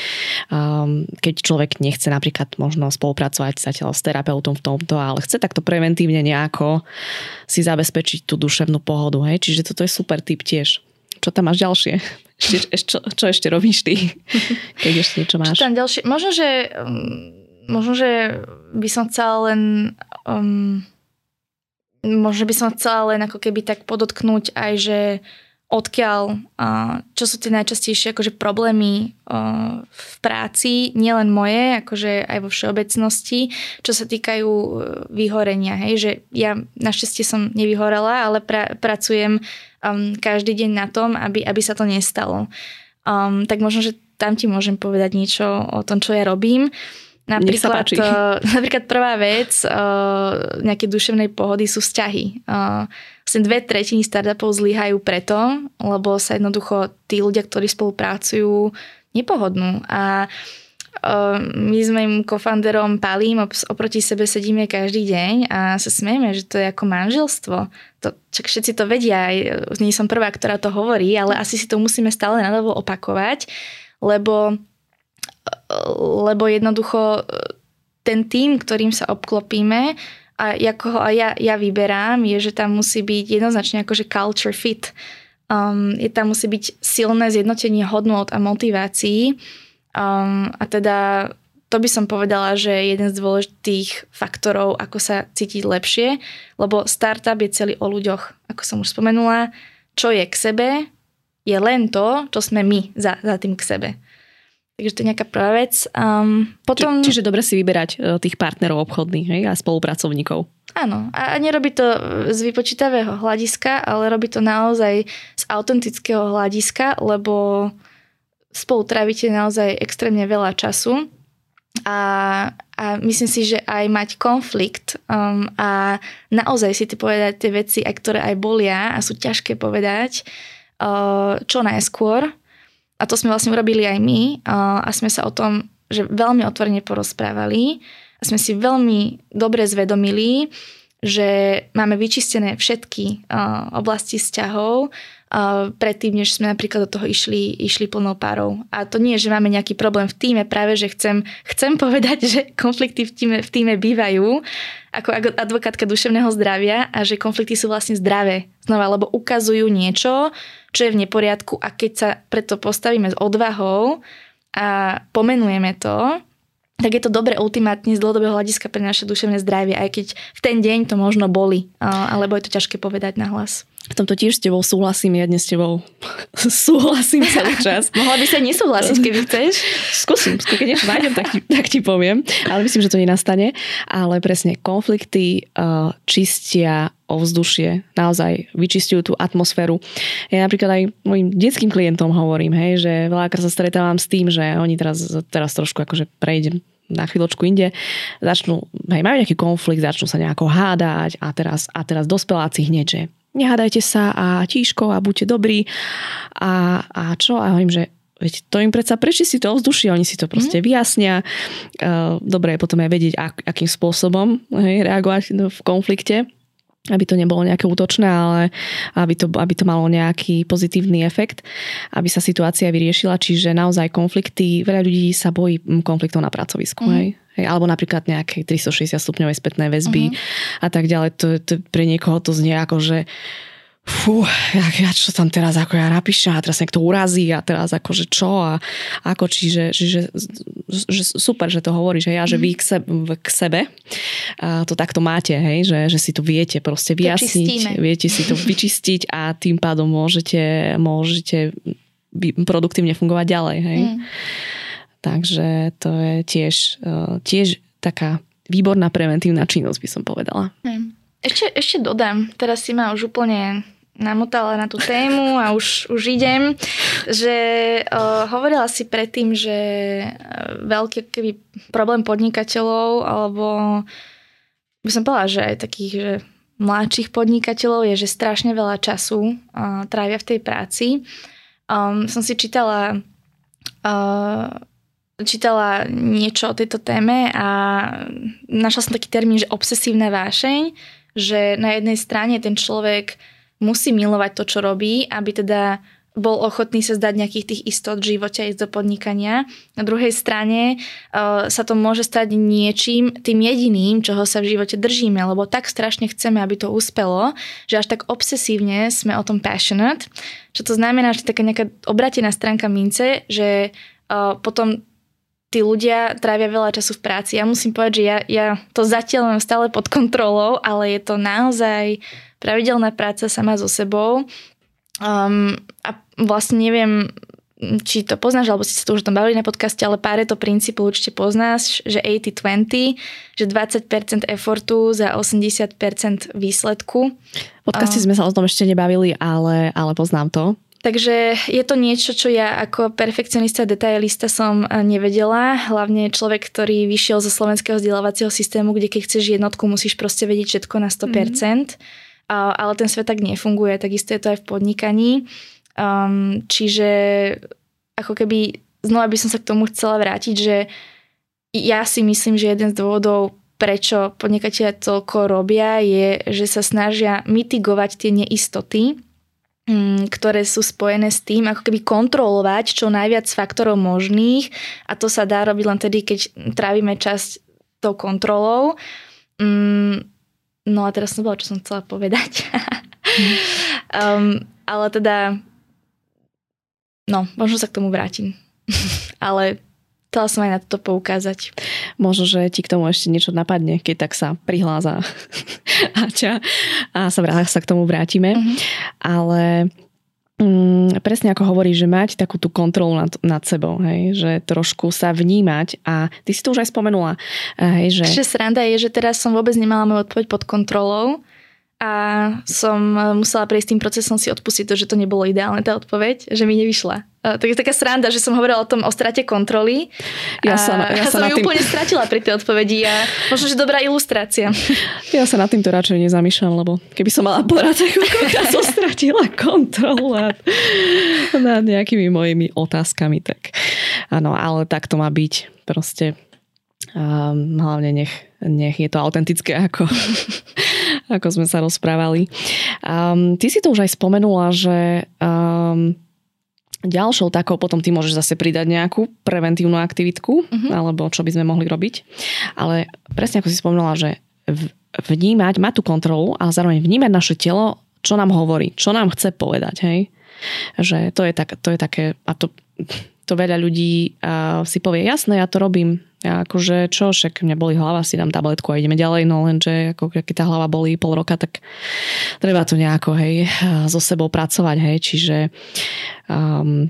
Um, keď človek nechce napríklad možno spolupracovať zatiaľ s terapeutom v tomto, ale chce takto preventívne nejako si zabezpečiť tú duševnú pohodu, hej, čiže toto je super tip tiež. Čo tam máš ďalšie? Ešte, čo, čo ešte robíš ty, keď ešte niečo máš? Čo tam ďalšie? Možno, že, um, možno, že by som chcela len um, možno by som chcela len ako keby tak podotknúť aj, že odkiaľ, čo sú tie najčastejšie akože problémy v práci, nielen moje, akože aj vo všeobecnosti, čo sa týkajú e, vyhorenia. Hej, že ja našťastie som nevyhorela, ale pra, pracujem um, každý deň na tom, aby, aby sa to nestalo. Um, tak možno, že tam ti môžem povedať niečo o tom, čo ja robím. Uh, napríklad prvá vec uh, nejaké duševnej pohody sú vzťahy. Uh, vlastne dve tretiny startupov zlyhajú preto, lebo sa jednoducho tí ľudia, ktorí spolupracujú, nepohodnú. A my sme im kofanderom palím, oproti sebe sedíme každý deň a sa smieme, že to je ako manželstvo. To, čak všetci to vedia, nie som prvá, ktorá to hovorí, ale asi si to musíme stále nadovo opakovať, lebo, lebo jednoducho ten tým, ktorým sa obklopíme, a ako ho aj ja, ja vyberám, je, že tam musí byť jednoznačne akože culture fit. Um, je tam musí byť silné zjednotenie hodnot a motivácií. Um, a teda to by som povedala, že je jeden z dôležitých faktorov, ako sa cítiť lepšie, lebo startup je celý o ľuďoch, ako som už spomenula. Čo je k sebe, je len to, čo sme my za, za tým k sebe. Takže to je nejaká prvá vec. Um, potom... Či, čiže dobre si vyberať uh, tých partnerov obchodných hej, a spolupracovníkov. Áno, a nerobí to z vypočítavého hľadiska, ale robí to naozaj z autentického hľadiska, lebo spolu trávite naozaj extrémne veľa času a, a myslím si, že aj mať konflikt um, a naozaj si ty povedať tie veci, aj ktoré aj bolia a sú ťažké povedať uh, čo najskôr. A to sme vlastne urobili aj my a sme sa o tom, že veľmi otvorene porozprávali a sme si veľmi dobre zvedomili, že máme vyčistené všetky oblasti vzťahov predtým, než sme napríklad do toho išli, išli plnou párou. A to nie je, že máme nejaký problém v týme, práve že chcem, chcem povedať, že konflikty v týme, v týme bývajú ako advokátka duševného zdravia a že konflikty sú vlastne zdravé. Znova, lebo ukazujú niečo, čo je v neporiadku a keď sa preto postavíme s odvahou a pomenujeme to, tak je to dobre ultimátne z dlhodobého hľadiska pre naše duševné zdravie, aj keď v ten deň to možno boli, alebo je to ťažké povedať na hlas. V tomto tiež s tebou súhlasím, ja dnes s tebou súhlasím celý čas. Mohla by sa nesúhlasiť, keby chceš. Skúsim, keď niečo nájdem, tak ti, tak ti poviem. Ale myslím, že to nenastane. Ale presne, konflikty uh, čistia ovzdušie, naozaj vyčistujú tú atmosféru. Ja napríklad aj mojim detským klientom hovorím, hej, že veľakrát sa stretávam s tým, že oni teraz, teraz trošku akože prejdem na chvíľočku inde, začnú, hej, majú nejaký konflikt, začnú sa nejako hádať a teraz, a teraz dospeláci hneď, že nehádajte sa a tíško a buďte dobrí a, a čo? A hovorím, že veď to im predsa prečistí to ovzdušie, oni si to proste mm. vyjasnia. Dobre je potom aj vedieť, ak, akým spôsobom hej, reagovať v konflikte aby to nebolo nejaké útočné, ale aby to, aby to malo nejaký pozitívny efekt, aby sa situácia vyriešila. Čiže naozaj konflikty, veľa ľudí sa bojí konfliktov na pracovisku. Mm. Hej? Hej, alebo napríklad nejaké 360 stupňové spätné väzby mm. a tak ďalej. To, to, pre niekoho to znie ako, že fú, ja, ja čo tam teraz ako ja napíšem a teraz niekto urazí a teraz akože čo a ako čiže, čiže že super, že to hovoríš, hej, a že vy mhm. k sebe, k sebe a to takto máte, hej, že, že si to viete proste vyjasniť, viete si to vyčistiť a tým pádom môžete, môžete produktívne fungovať ďalej, hej. Mm. Takže to je tiež, e, tiež taká výborná preventívna činnosť, by som povedala. Mm. Ešte, ešte dodám, teraz si ma už úplne namotala na tú tému a už, už idem, že uh, hovorila si predtým, že uh, veľký keby, problém podnikateľov alebo by som povedala, že aj takých, že mladších podnikateľov je, že strašne veľa času uh, trávia v tej práci. Um, som si čítala uh, čítala niečo o tejto téme a našla som taký termín, že obsesívna vášeň, že na jednej strane ten človek musí milovať to, čo robí, aby teda bol ochotný sa zdať nejakých tých istot v živote ísť do podnikania. Na druhej strane uh, sa to môže stať niečím, tým jediným, čoho sa v živote držíme, lebo tak strašne chceme, aby to uspelo, že až tak obsesívne sme o tom passionate. Čo to znamená, že taká nejaká obratená stránka mince, že uh, potom tí ľudia trávia veľa času v práci. Ja musím povedať, že ja, ja to zatiaľ mám stále pod kontrolou, ale je to naozaj pravidelná práca sama so sebou. Um, a vlastne neviem, či to poznáš, alebo si sa to už tam bavili na podcaste, ale pár to princípu určite poznáš, že 80-20, že 20% efortu za 80% výsledku. V podcaste uh, sme sa o tom ešte nebavili, ale, ale poznám to. Takže je to niečo, čo ja ako perfekcionista detailista som eh, nevedela. Hlavne človek, ktorý vyšiel zo slovenského vzdelávacieho systému, kde keď chceš jednotku, musíš proste vedieť všetko na 100%. Mm. A, ale ten svet tak nefunguje, takisto je to aj v podnikaní. Um, čiže ako keby znova by som sa k tomu chcela vrátiť, že ja si myslím, že jeden z dôvodov, prečo podnikatelia toľko robia, je, že sa snažia mitigovať tie neistoty, ktoré sú spojené s tým, ako keby kontrolovať čo najviac faktorov možných a to sa dá robiť len tedy, keď trávime časť tou kontrolou. Mm, no a teraz som bola, čo som chcela povedať. um, ale teda no, možno sa k tomu vrátim. ale chcela som aj na toto poukázať. Možno, že ti k tomu ešte niečo napadne, keď tak sa prihláza Ača a sa, sa k tomu vrátime. Mm-hmm. Ale mm, presne ako hovorí, že mať takú tú kontrolu nad, nad sebou, hej, že trošku sa vnímať a ty si to už aj spomenula. Hej, že... Čiže sranda je, že teraz som vôbec nemala moju odpoveď pod kontrolou a som e, musela prejsť tým procesom si odpustiť to, že to nebolo ideálne tá odpoveď, že mi nevyšla. Uh, tak je taká sranda, že som hovorila o tom o strate kontroly. Ja sa, ja, sa som ju tým... úplne stratila pri tej odpovedi a možno, že dobrá ilustrácia. Ja sa nad týmto radšej nezamýšľam, lebo keby som mala porad, tak ja som stratila kontrolu nad, nad nejakými mojimi otázkami. Tak áno, ale tak to má byť. Proste um, hlavne nech, nech je to autentické, ako, ako sme sa rozprávali. Um, ty si to už aj spomenula, že um, ďalšou takou potom ty môžeš zase pridať nejakú preventívnu aktivitku, uh-huh. alebo čo by sme mohli robiť. Ale presne ako si spomenula, že vnímať, mať tú kontrolu, ale zároveň vnímať naše telo, čo nám hovorí, čo nám chce povedať, hej. Že to je, tak, to je také, a to, to veľa ľudí uh, si povie, jasné, ja to robím, ja akože čo, však mňa boli hlava, si dám tabletku a ideme ďalej, no lenže ako keď tá hlava boli pol roka, tak treba tu nejako, hej, so sebou pracovať, hej, čiže um,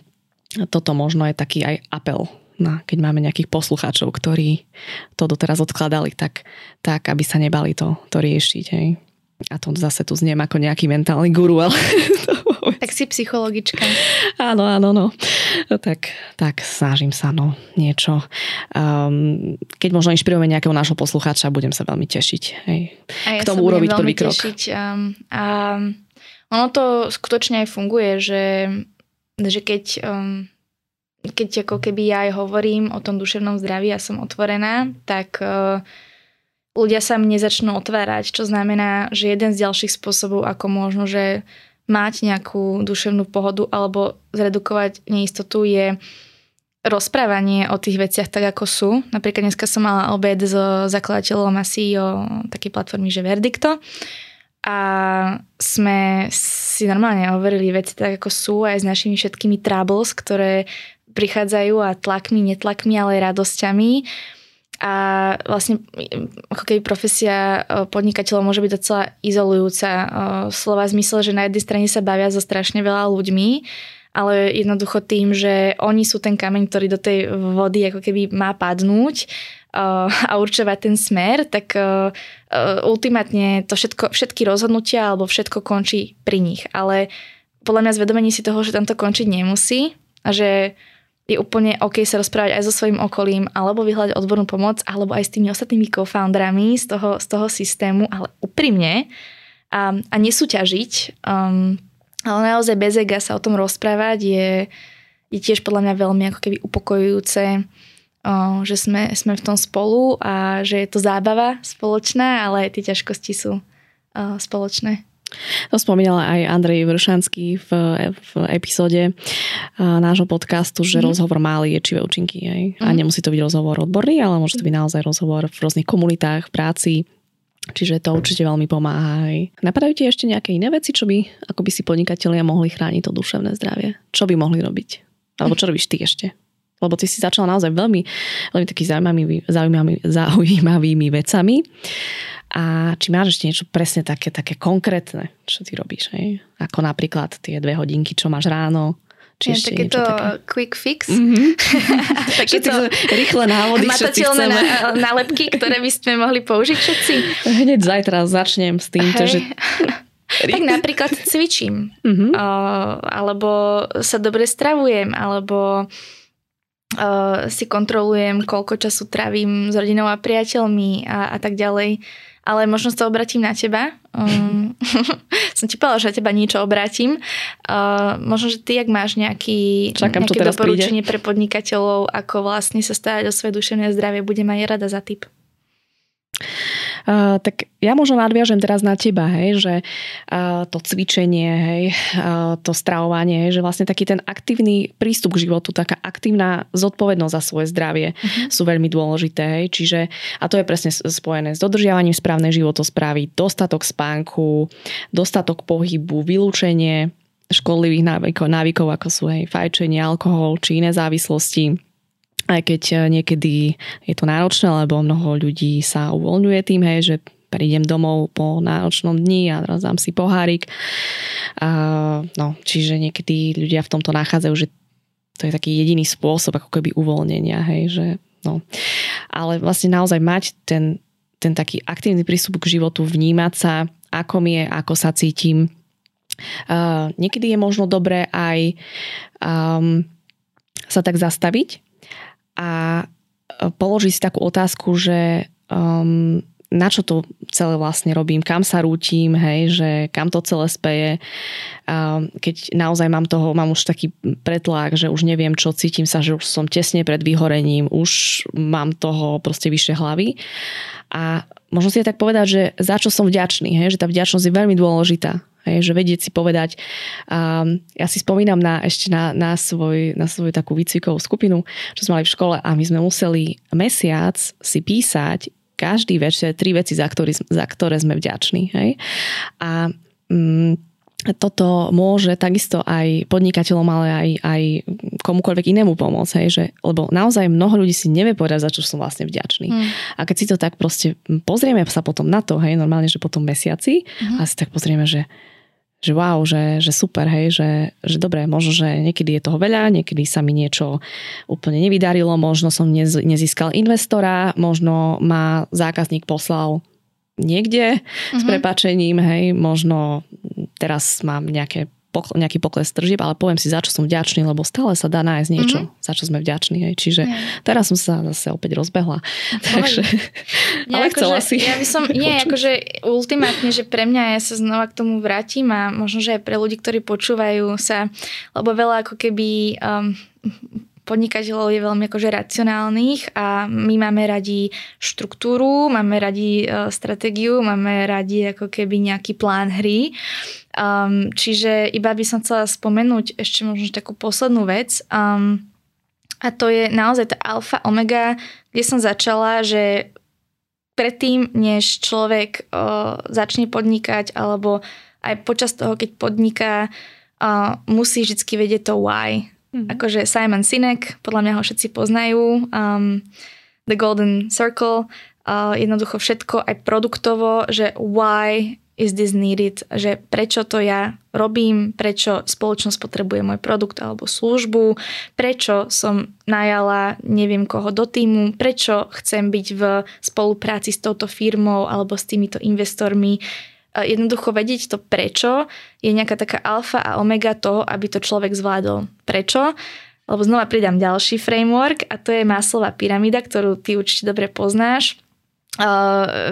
toto možno je taký aj apel na, keď máme nejakých poslucháčov, ktorí to doteraz odkladali, tak, tak aby sa nebali to, to riešiť, hej. A to zase tu zniem ako nejaký mentálny guru, ale tak si psychologička. Áno, áno, no. Tak, tak snažím sa, no, niečo. Um, keď možno inšpirujeme nejakého nášho poslucháča, budem sa veľmi tešiť. Hej. A ja K tomu urobiť prvý krok. Tešiť. Um, a ono to skutočne aj funguje, že, že keď, um, keď ako keby ja aj hovorím o tom duševnom zdraví a som otvorená, tak uh, ľudia sa mne začnú otvárať, čo znamená, že jeden z ďalších spôsobov, ako možno, že mať nejakú duševnú pohodu alebo zredukovať neistotu je rozprávanie o tých veciach tak, ako sú. Napríklad dneska som mala obed so zakladateľom a CEO takej platformy, že Verdikto. A sme si normálne overili veci tak, ako sú aj s našimi všetkými troubles, ktoré prichádzajú a tlakmi, netlakmi, ale aj radosťami a vlastne ako keby profesia e, podnikateľov môže byť docela izolujúca. E, slova zmysel, že na jednej strane sa bavia so strašne veľa ľuďmi, ale jednoducho tým, že oni sú ten kameň, ktorý do tej vody ako keby má padnúť e, a určovať ten smer, tak ultimátne to všetko, všetky rozhodnutia alebo všetko končí pri nich. Ale podľa mňa zvedomenie si toho, že tam to končiť nemusí a že je úplne OK sa rozprávať aj so svojím okolím, alebo vyhľadať odbornú pomoc, alebo aj s tými ostatnými co-founderami z toho, z toho systému, ale úprimne a, a nesúťažiť. Um, ale naozaj bez ega sa o tom rozprávať je, je tiež podľa mňa veľmi ako keby upokojujúce, uh, že sme, sme v tom spolu a že je to zábava spoločná, ale aj tie ťažkosti sú uh, spoločné. To spomínala aj Andrej Vršanský v, v epizóde nášho podcastu, že mm. rozhovor má liečivé účinky. Aj. Mm. A mhm. nemusí to byť rozhovor odborný, ale môže to byť naozaj rozhovor v rôznych komunitách, v práci, Čiže to určite veľmi pomáha. Aj. Napadajú ti ešte nejaké iné veci, čo by ako by si podnikatelia mohli chrániť to duševné zdravie? Čo by mohli robiť? Alebo čo robíš ty ešte? Lebo ty si začala naozaj veľmi, veľmi taký zaujímavými, zaujímavými, zaujímavými vecami. A či máš ešte niečo presne také, také konkrétne, čo ty robíš? Hej? Ako napríklad tie dve hodinky, čo máš ráno, či ešte takéto také? quick fix. Mm-hmm. takéto rýchle návody Matateľné nálepky, ktoré by sme mohli použiť všetci. Hneď zajtra začnem s tým, že... tak napríklad cvičím. Mm-hmm. Uh, alebo sa dobre stravujem, alebo uh, si kontrolujem, koľko času trávim s rodinou a priateľmi a, a tak ďalej ale možno sa obratím na teba. Um, som ti povedala, že na teba niečo obratím. Uh, možno, že ty, ak máš nejaký, Čakám, nejaké doporučenie príde. pre podnikateľov, ako vlastne sa starať o svoje duševné zdravie, budem aj rada za tip. Uh, tak ja možno nadviažem teraz na teba, hej, že uh, to cvičenie, hej, uh, to stravovanie, hej, že vlastne taký ten aktívny prístup k životu, taká aktívna zodpovednosť za svoje zdravie uh-huh. sú veľmi dôležité. Hej, čiže, a to je presne spojené s dodržiavaním správnej životosprávy, dostatok spánku, dostatok pohybu, vylúčenie škodlivých návykov, návykov ako sú hej, fajčenie, alkohol či iné závislosti aj keď e, niekedy je to náročné, lebo mnoho ľudí sa uvoľňuje tým, hej, že prídem domov po náročnom dni a teraz si pohárik. Uh, no, čiže niekedy ľudia v tomto nachádzajú, že to je taký jediný spôsob ako keby uvoľnenia, hej, že no. Ale vlastne naozaj mať ten, ten taký aktívny prístup k životu, vnímať sa, ako mi je, ako sa cítim. Uh, niekedy je možno dobré aj um, sa tak zastaviť a položiť si takú otázku, že um, na čo to celé vlastne robím, kam sa rútim, hej, že kam to celé speje. Keď naozaj mám toho, mám už taký pretlak, že už neviem čo, cítim sa, že už som tesne pred vyhorením, už mám toho proste vyššie hlavy. A možno si aj tak povedať, že za čo som vďačný, hej, že tá vďačnosť je veľmi dôležitá. Hej, že vedieť si povedať, um, ja si spomínam na, ešte na, na, svoj, na svoju takú výcvikovú skupinu, čo sme mali v škole a my sme museli mesiac si písať každý večer tri veci, za, ktorý, za ktoré sme vďační. Hej? A mm, toto môže takisto aj podnikateľom, ale aj, aj komukoľvek inému pomôcť, hej, že, lebo naozaj mnoho ľudí si nevie povedať, za čo som vlastne vďačný. Mm. A keď si to tak proste pozrieme sa potom na to, hej, normálne, že potom mesiaci mm. a si tak pozrieme, že že wow, že, že super, hej, že, že dobre, možno, že niekedy je toho veľa, niekedy sa mi niečo úplne nevydarilo, možno som nez, nezískal investora, možno ma zákazník poslal niekde mm-hmm. s mhm. prepačením, hej, možno teraz mám nejaké nejaký pokles tržieb, ale poviem si, za čo som vďačný, lebo stále sa dá nájsť niečo, mm-hmm. za čo sme vďační. Hej. Čiže yeah. teraz som sa zase opäť rozbehla. Takže, ale chcela že, si. Ja by som, nie, akože ultimátne, že pre mňa ja sa znova k tomu vrátim a možno, že aj pre ľudí, ktorí počúvajú sa, lebo veľa ako keby um, podnikateľov je veľmi akože racionálnych a my máme radi štruktúru, máme radi uh, stratégiu, máme radi ako keby nejaký plán hry Um, čiže iba by som chcela spomenúť ešte možno takú poslednú vec. Um, a to je naozaj tá alfa omega, kde som začala, že predtým, než človek uh, začne podnikať, alebo aj počas toho, keď podniká, uh, musí vždy vedieť to why. Mm-hmm. Akože Simon Sinek, podľa mňa ho všetci poznajú, um, The Golden Circle, uh, jednoducho všetko aj produktovo, že why is this needed, že prečo to ja robím, prečo spoločnosť potrebuje môj produkt alebo službu, prečo som najala neviem koho do týmu, prečo chcem byť v spolupráci s touto firmou alebo s týmito investormi. Jednoducho vedieť to prečo je nejaká taká alfa a omega toho, aby to človek zvládol. Prečo? Lebo znova pridám ďalší framework a to je maslová pyramída, ktorú ty určite dobre poznáš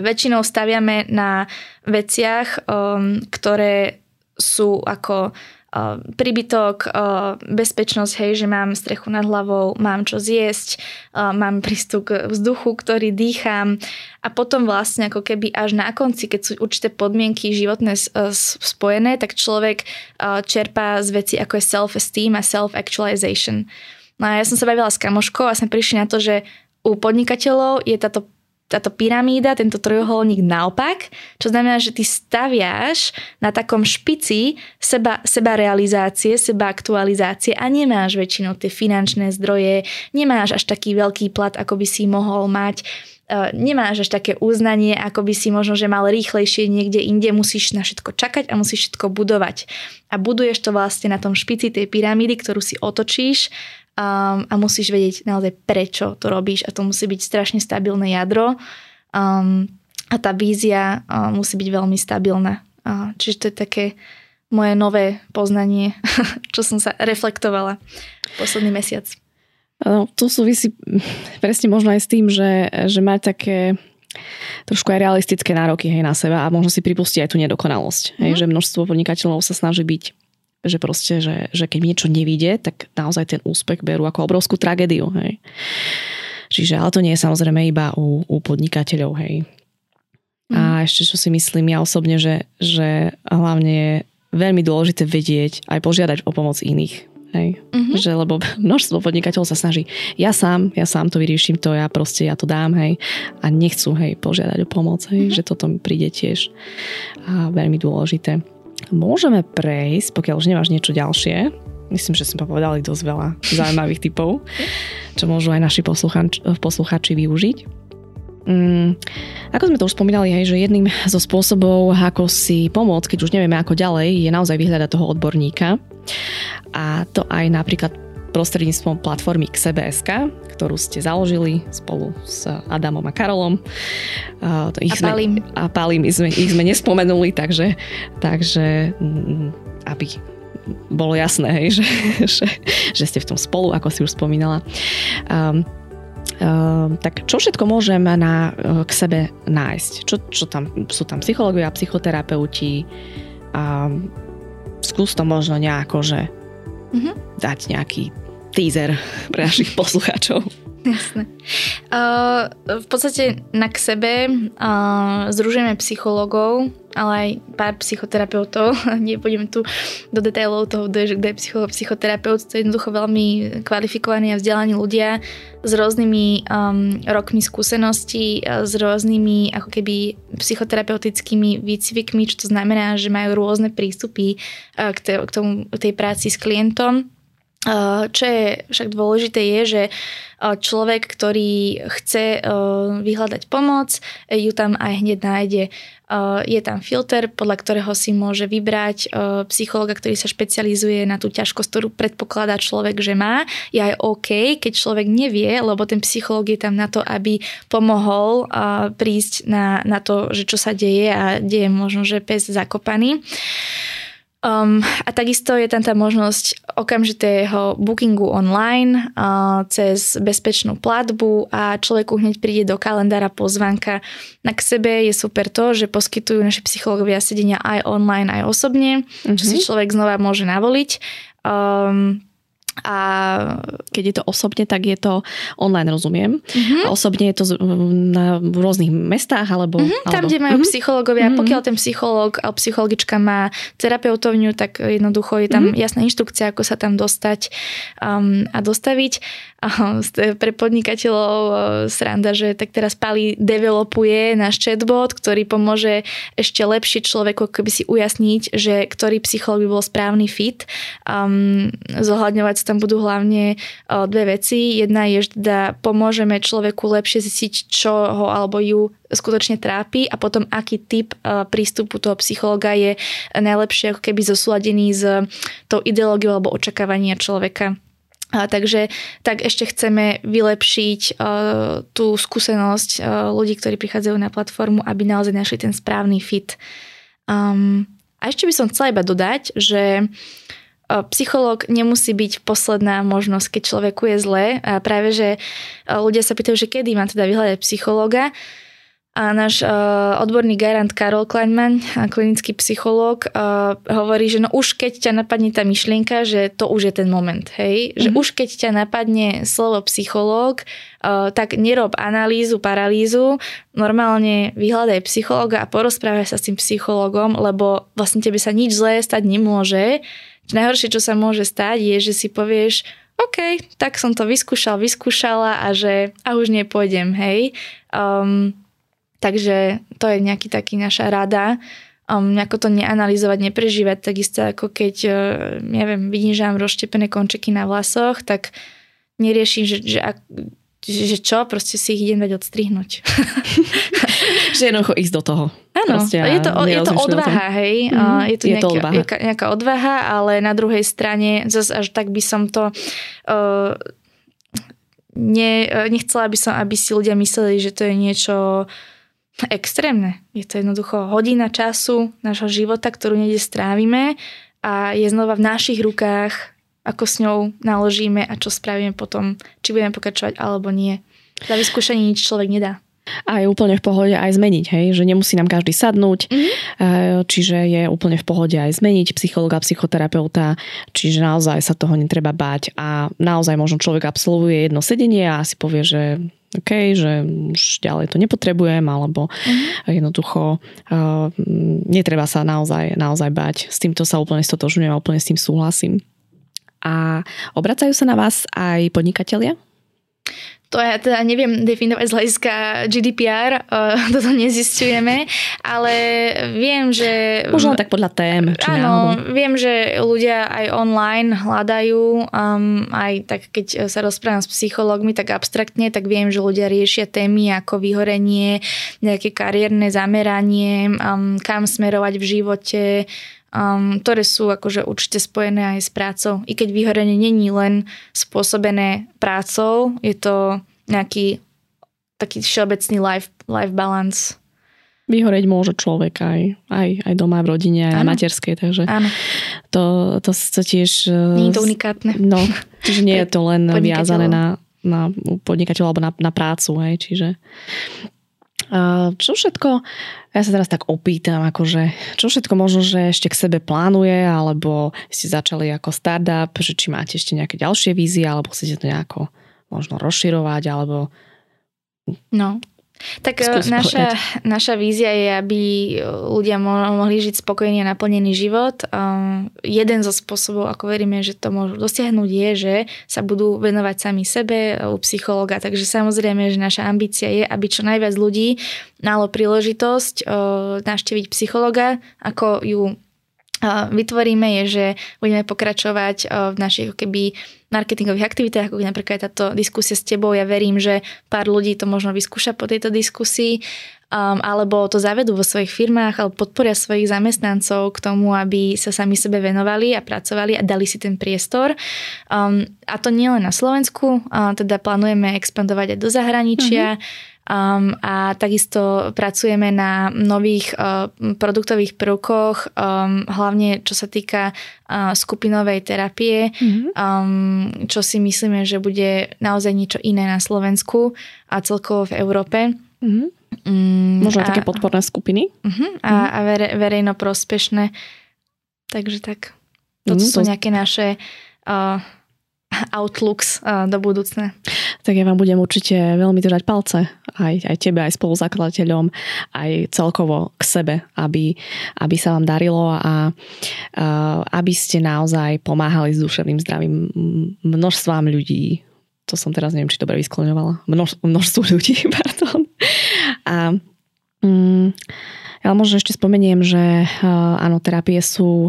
Väčšinou staviame na veciach, um, ktoré sú ako uh, príbytok, uh, bezpečnosť, hej, že mám strechu nad hlavou, mám čo zjesť, uh, mám prístup k vzduchu, ktorý dýcham a potom vlastne ako keby až na konci, keď sú určité podmienky životné uh, spojené, tak človek uh, čerpá z veci ako je self-esteem a self-actualization. No a ja som sa bavila s kamoškou a sme prišli na to, že u podnikateľov je táto táto pyramída, tento trojuholník naopak, čo znamená, že ty staviaš na takom špici seba, seba realizácie, seba aktualizácie a nemáš väčšinou tie finančné zdroje, nemáš až taký veľký plat, ako by si mohol mať, e, nemáš až také uznanie, ako by si možno, že mal rýchlejšie niekde inde, musíš na všetko čakať a musíš všetko budovať. A buduješ to vlastne na tom špici tej pyramídy, ktorú si otočíš um, a musíš vedieť naozaj prečo to robíš a to musí byť strašne stabilné jadro um, a tá vízia um, musí byť veľmi stabilná. Uh, čiže to je také moje nové poznanie, čo som sa reflektovala posledný mesiac. No, to súvisí presne možno aj s tým, že, že mať také trošku aj realistické nároky hej, na seba a možno si pripustiť aj tú nedokonalosť. Mm. Hej, mhm. že množstvo podnikateľov sa snaží byť že proste, že, že keď niečo nevíde, tak naozaj ten úspech berú ako obrovskú tragédiu, hej. Čiže, ale to nie je samozrejme iba u, u podnikateľov, hej. Mm. A mhm. ešte čo si myslím ja osobne, že, že hlavne je veľmi dôležité vedieť aj požiadať o pomoc iných. Hej. Mm-hmm. Že, lebo množstvo podnikateľov sa snaží, ja sám, ja sám to vyrieším, to ja proste, ja to dám, hej. A nechcú, hej, požiadať o pomoc, hej. Mm-hmm. Že toto mi príde tiež a veľmi dôležité. Môžeme prejsť, pokiaľ už nemáš niečo ďalšie, myslím, že sme povedali dosť veľa zaujímavých typov, čo môžu aj naši poslucháči využiť. Mm, ako sme to už spomínali, hej, že jedným zo spôsobov, ako si pomôcť, keď už nevieme ako ďalej, je naozaj vyhľadať toho odborníka. A to aj napríklad prostredníctvom platformy XBSK, ktorú ste založili spolu s Adamom a Karolom. Uh, ich a Palím. a Palím, ich sme, ich sme nespomenuli, takže, takže mm, aby bolo jasné, hej, že, že, že ste v tom spolu, ako si už spomínala. Um, Uh, tak čo všetko môžem na, uh, k sebe nájsť? Čo, čo tam, sú tam psychológovia, psychoterapeuti? Um, skús to možno nejako, že mm-hmm. dať nejaký teaser pre našich poslucháčov. Jasné. Uh, v podstate na k sebe uh, združujeme psychologov, ale aj pár psychoterapeutov. Nebudem tu do detailov toho, kto je psycholog, psychoterapeut. To je jednoducho veľmi kvalifikovaní a vzdelaní ľudia s rôznymi um, rokmi skúseností, s rôznymi ako keby psychoterapeutickými výcvikmi, čo to znamená, že majú rôzne prístupy uh, k, te, k tomu, tej práci s klientom čo je však dôležité je, že človek, ktorý chce vyhľadať pomoc, ju tam aj hneď nájde. Je tam filter, podľa ktorého si môže vybrať psychologa, ktorý sa špecializuje na tú ťažkosť, ktorú predpokladá človek, že má. Je aj OK, keď človek nevie, lebo ten psychológ je tam na to, aby pomohol prísť na, na to, že čo sa deje a deje možno, že pes zakopaný. Um, a takisto je tam tá možnosť okamžitého bookingu online uh, cez bezpečnú platbu a človeku hneď príde do kalendára pozvanka. Na k sebe je super to, že poskytujú naši psychológovia sedenia aj online, aj osobne, mm-hmm. čo si mhm. človek znova môže navoliť. Um, a keď je to osobne, tak je to online, rozumiem. Mm-hmm. A osobne je to na rôznych mestách alebo... Mm-hmm, tam, alebo... kde majú mm-hmm. psychológovia. Mm-hmm. Pokiaľ ten psychológ alebo psychologička má terapeutovňu, tak jednoducho je tam mm-hmm. jasná inštrukcia, ako sa tam dostať um, a dostaviť pre podnikateľov sranda, že tak teraz Pali developuje náš chatbot, ktorý pomôže ešte lepšie človeku keby si ujasniť, že ktorý psycholog by bol správny fit. Um, zohľadňovať sa tam budú hlavne uh, dve veci. Jedna je, že teda pomôžeme človeku lepšie zistiť, čo ho alebo ju skutočne trápi a potom aký typ prístupu toho psychologa je najlepšie ako keby zosúladený s tou ideológiou alebo očakávania človeka. A takže tak ešte chceme vylepšiť uh, tú skúsenosť uh, ľudí, ktorí prichádzajú na platformu, aby naozaj našli ten správny fit. Um, a ešte by som chcela iba dodať, že uh, psychológ nemusí byť posledná možnosť, keď človeku je zle. A práve, že uh, ľudia sa pýtajú, že kedy mám teda vyhľadať psychológa. A náš uh, odborný garant Karol Kleinman, klinický psychológ, uh, hovorí, že no už keď ťa napadne tá myšlienka, že to už je ten moment, hej? Že mm-hmm. už keď ťa napadne slovo psychológ, uh, tak nerob analýzu, paralýzu, normálne vyhľadaj psychológa a porozprávaj sa s tým psychológom, lebo vlastne tebe sa nič zlé stať nemôže. Najhoršie, čo sa môže stať, je, že si povieš, OK, tak som to vyskúšal, vyskúšala a že a už nepôjdem, hej. Um, Takže to je nejaký taký naša rada. Um, nejako to neanalizovať, neprežívať, takisto ako keď, uh, neviem, vidím, že mám rozštepené končeky na vlasoch, tak neriešim, že, že, že, že čo, proste si ich idem dať odstrihnúť. že jednoducho ísť do toho. Áno, je to, je to odvaha, hej. Mm-hmm. Je to, je nejaká, to odvaha. Nejaká, nejaká odvaha, ale na druhej strane, zase až tak by som to uh, ne, nechcela by som, aby si ľudia mysleli, že to je niečo extrémne. Je to jednoducho hodina času nášho života, ktorú niekde strávime a je znova v našich rukách, ako s ňou naložíme a čo spravíme potom, či budeme pokračovať alebo nie. Za vyskúšanie nič človek nedá. A je úplne v pohode aj zmeniť, hej? že nemusí nám každý sadnúť, mm-hmm. čiže je úplne v pohode aj zmeniť psychologa, psychoterapeuta, čiže naozaj sa toho netreba báť a naozaj možno človek absolvuje jedno sedenie a si povie, že OK, že už ďalej to nepotrebujem, alebo mm-hmm. jednoducho uh, netreba sa naozaj, naozaj bať. S týmto sa úplne stotožňujem a úplne s tým súhlasím. A obracajú sa na vás aj podnikatelia? To ja teda neviem definovať z hľadiska GDPR, uh, toto nezistujeme, ale viem, že... Možno tak podľa tém. Či áno, náhodou. viem, že ľudia aj online hľadajú, um, aj tak keď sa rozprávam s psychológmi, tak abstraktne, tak viem, že ľudia riešia témy ako vyhorenie, nejaké kariérne zameranie, um, kam smerovať v živote, um, ktoré sú akože určite spojené aj s prácou. I keď vyhorenie není len spôsobené prácou, je to nejaký taký všeobecný life, life balance. Vyhoreť môže človek aj, aj, aj doma v rodine, aj ano. na materskej, takže ano. To, to, to tiež... Nie je to unikátne. No, čiže nie je to len viazané na, na podnikateľa alebo na, na prácu, hej, čiže čo všetko, ja sa teraz tak opýtam, akože, čo všetko možno, že ešte k sebe plánuje, alebo ste začali ako startup, že či máte ešte nejaké ďalšie vízie, alebo chcete to nejako možno rozširovať, alebo... No, tak e, naša, naša vízia je, aby ľudia mohli žiť spokojný a naplnený život. Um, jeden zo spôsobov, ako veríme, že to môžu dosiahnuť, je, že sa budú venovať sami sebe u psychologa. Takže samozrejme, že naša ambícia je, aby čo najviac ľudí malo príležitosť uh, navštíviť psychologa, ako ju vytvoríme, je, že budeme pokračovať v našich keby marketingových aktivitách, ako napríklad táto diskusia s tebou. Ja verím, že pár ľudí to možno vyskúša po tejto diskusii, um, alebo to zavedú vo svojich firmách, alebo podporia svojich zamestnancov k tomu, aby sa sami sebe venovali a pracovali a dali si ten priestor. Um, a to nie len na Slovensku, uh, teda plánujeme expandovať aj do zahraničia. Mm-hmm Um, a takisto pracujeme na nových uh, produktových prvkoch, um, hlavne čo sa týka uh, skupinovej terapie, mm-hmm. um, čo si myslíme, že bude naozaj niečo iné na Slovensku a celkovo v Európe. Mm-hmm. Um, Možno a, také podporné skupiny. Uh-huh, a, mm-hmm. a vere, verejno prospešné. Takže tak. Toto mm, sú to... nejaké naše uh, outlooks do budúcna. Tak ja vám budem určite veľmi držať palce, aj, aj tebe, aj spoluzakladateľom, aj celkovo k sebe, aby, aby sa vám darilo a aby ste naozaj pomáhali s duševným zdravím množstvám ľudí. To som teraz neviem, či dobre vyskloňovala. Množ, množstvu ľudí, pardon. A mm, ja možno ešte spomeniem, že áno, terapie sú,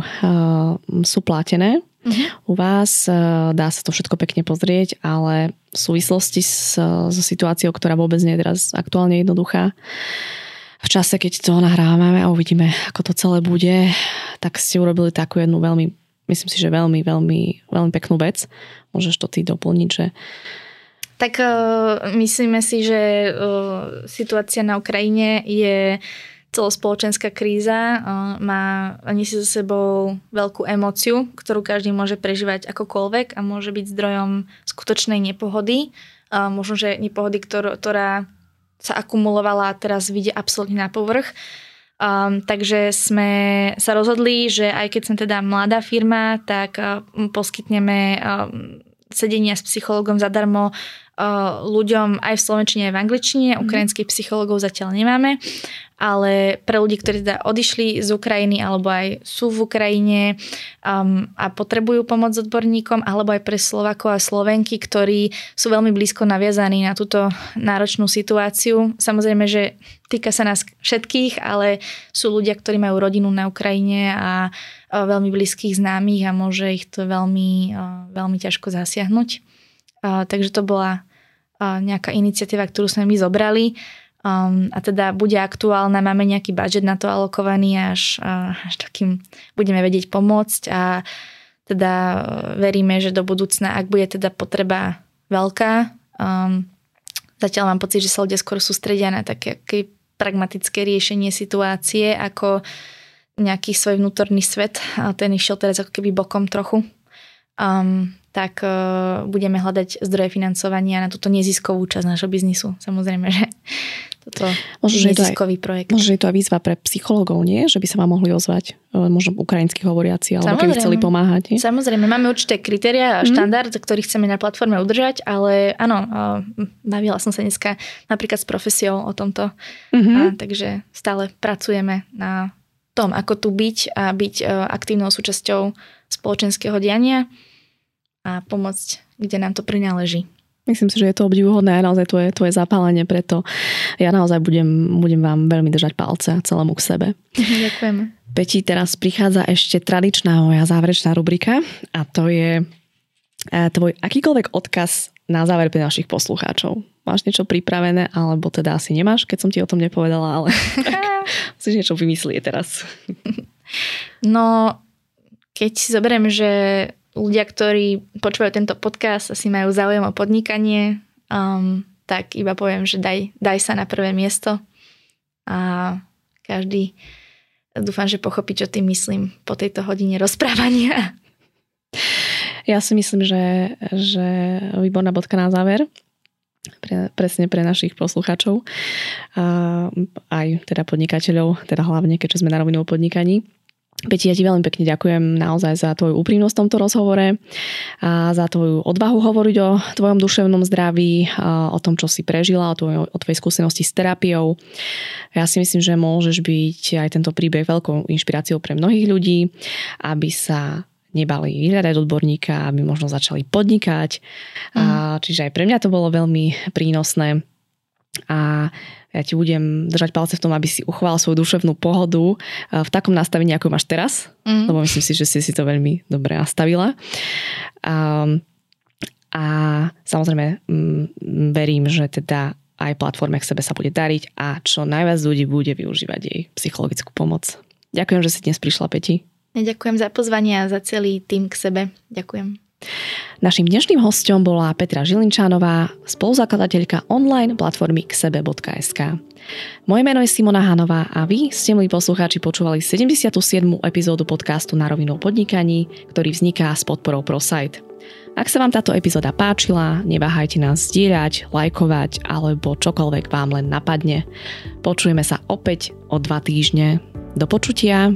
sú platené, Uh-huh. U vás e, dá sa to všetko pekne pozrieť, ale v súvislosti s, so situáciou, ktorá vôbec nie je teraz aktuálne jednoduchá, v čase, keď to nahrávame a uvidíme, ako to celé bude, tak ste urobili takú jednu veľmi, myslím si, že veľmi, veľmi, veľmi peknú vec. Môžeš to ty doplniť, že tak uh, myslíme si, že uh, situácia na Ukrajine je celospoločenská kríza má nesie so sebou veľkú emóciu, ktorú každý môže prežívať akokoľvek a môže byť zdrojom skutočnej nepohody. Možno, že nepohody, ktorá sa akumulovala a teraz vyjde absolútne na povrch. Um, takže sme sa rozhodli, že aj keď som teda mladá firma, tak uh, poskytneme uh, sedenia s psychologom zadarmo ľuďom aj v slovenčine, aj v angličtine. Mm. Ukrajinských psychologov zatiaľ nemáme ale pre ľudí, ktorí teda odišli z Ukrajiny alebo aj sú v Ukrajine um, a potrebujú pomoc odborníkom, alebo aj pre Slovakov a Slovenky, ktorí sú veľmi blízko naviazaní na túto náročnú situáciu. Samozrejme, že týka sa nás všetkých, ale sú ľudia, ktorí majú rodinu na Ukrajine a veľmi blízkych známych a môže ich to veľmi, veľmi ťažko zasiahnuť. Takže to bola nejaká iniciatíva, ktorú sme my zobrali. Um, a teda bude aktuálna, máme nejaký budget na to alokovaný, až, až takým budeme vedieť pomôcť. A teda e, veríme, že do budúcna, ak bude teda potreba veľká, um, zatiaľ mám pocit, že sa ľudia skôr sústredia na také pragmatické riešenie situácie ako nejaký svoj vnútorný svet. A ten išiel teraz ako keby bokom trochu. Um, tak uh, budeme hľadať zdroje financovania na túto neziskovú časť nášho biznisu. Samozrejme, že toto možno, je neziskový aj, projekt. Možno, že je to aj výzva pre psychológov, nie? Že by sa vám mohli ozvať, e, možno ukrajinskí hovoriaci, alebo keby chceli pomáhať. Nie? Samozrejme, máme určité kritéria a mhm. štandard, mm. ktorý chceme na platforme udržať, ale áno, e, bavila som sa dneska napríklad s profesiou o tomto. Mm-hmm. A, takže stále pracujeme na tom, ako tu byť a byť aktívnou súčasťou spoločenského diania a pomôcť, kde nám to prináleží. Myslím si, že je to obdivuhodné aj naozaj tvoje, tvoje zapálenie, preto ja naozaj budem, budem vám veľmi držať palce celému k sebe. Ďakujeme. Peti, teraz prichádza ešte tradičná moja záverečná rubrika a to je e, tvoj akýkoľvek odkaz na záver pre našich poslucháčov. Máš niečo pripravené, alebo teda asi nemáš, keď som ti o tom nepovedala, ale tak, musíš niečo vymyslieť teraz. No, keď si zoberiem, že ľudia, ktorí počúvajú tento podcast, asi majú záujem o podnikanie, um, tak iba poviem, že daj, daj sa na prvé miesto a každý dúfam, že pochopí, čo tým myslím po tejto hodine rozprávania. Ja si myslím, že, že výborná bodka na záver. Pre, presne pre našich poslucháčov a aj teda podnikateľov, teda hlavne keďže sme na rovinu o podnikaní. Peti, ja ti veľmi pekne ďakujem naozaj za tvoju úprimnosť v tomto rozhovore a za tvoju odvahu hovoriť o tvojom duševnom zdraví, o tom, čo si prežila, o, tvoj, o tvojej skúsenosti s terapiou. Ja si myslím, že môžeš byť aj tento príbeh veľkou inšpiráciou pre mnohých ľudí, aby sa nebali vyhľadať odborníka, aby možno začali podnikať. Mm. A, čiže aj pre mňa to bolo veľmi prínosné. A ja ti budem držať palce v tom, aby si uchoval svoju duševnú pohodu v takom nastavení, ako máš teraz, mm. lebo myslím si, že si si to veľmi dobre nastavila. A, a samozrejme m, verím, že teda aj platforme k sebe sa bude dariť a čo najviac ľudí bude využívať jej psychologickú pomoc. Ďakujem, že si dnes prišla, Peti. Ďakujem za pozvanie a za celý tým k sebe. Ďakujem. Našim dnešným hostom bola Petra Žilinčánová, spoluzakladateľka online platformy ksebe.sk. Moje meno je Simona Hanová a vy ste, milí poslucháči, počúvali 77. epizódu podcastu Na rovinu podnikaní, ktorý vzniká s podporou ProSite. Ak sa vám táto epizóda páčila, neváhajte nás zdieľať, lajkovať alebo čokoľvek vám len napadne. Počujeme sa opäť o dva týždne. Do počutia.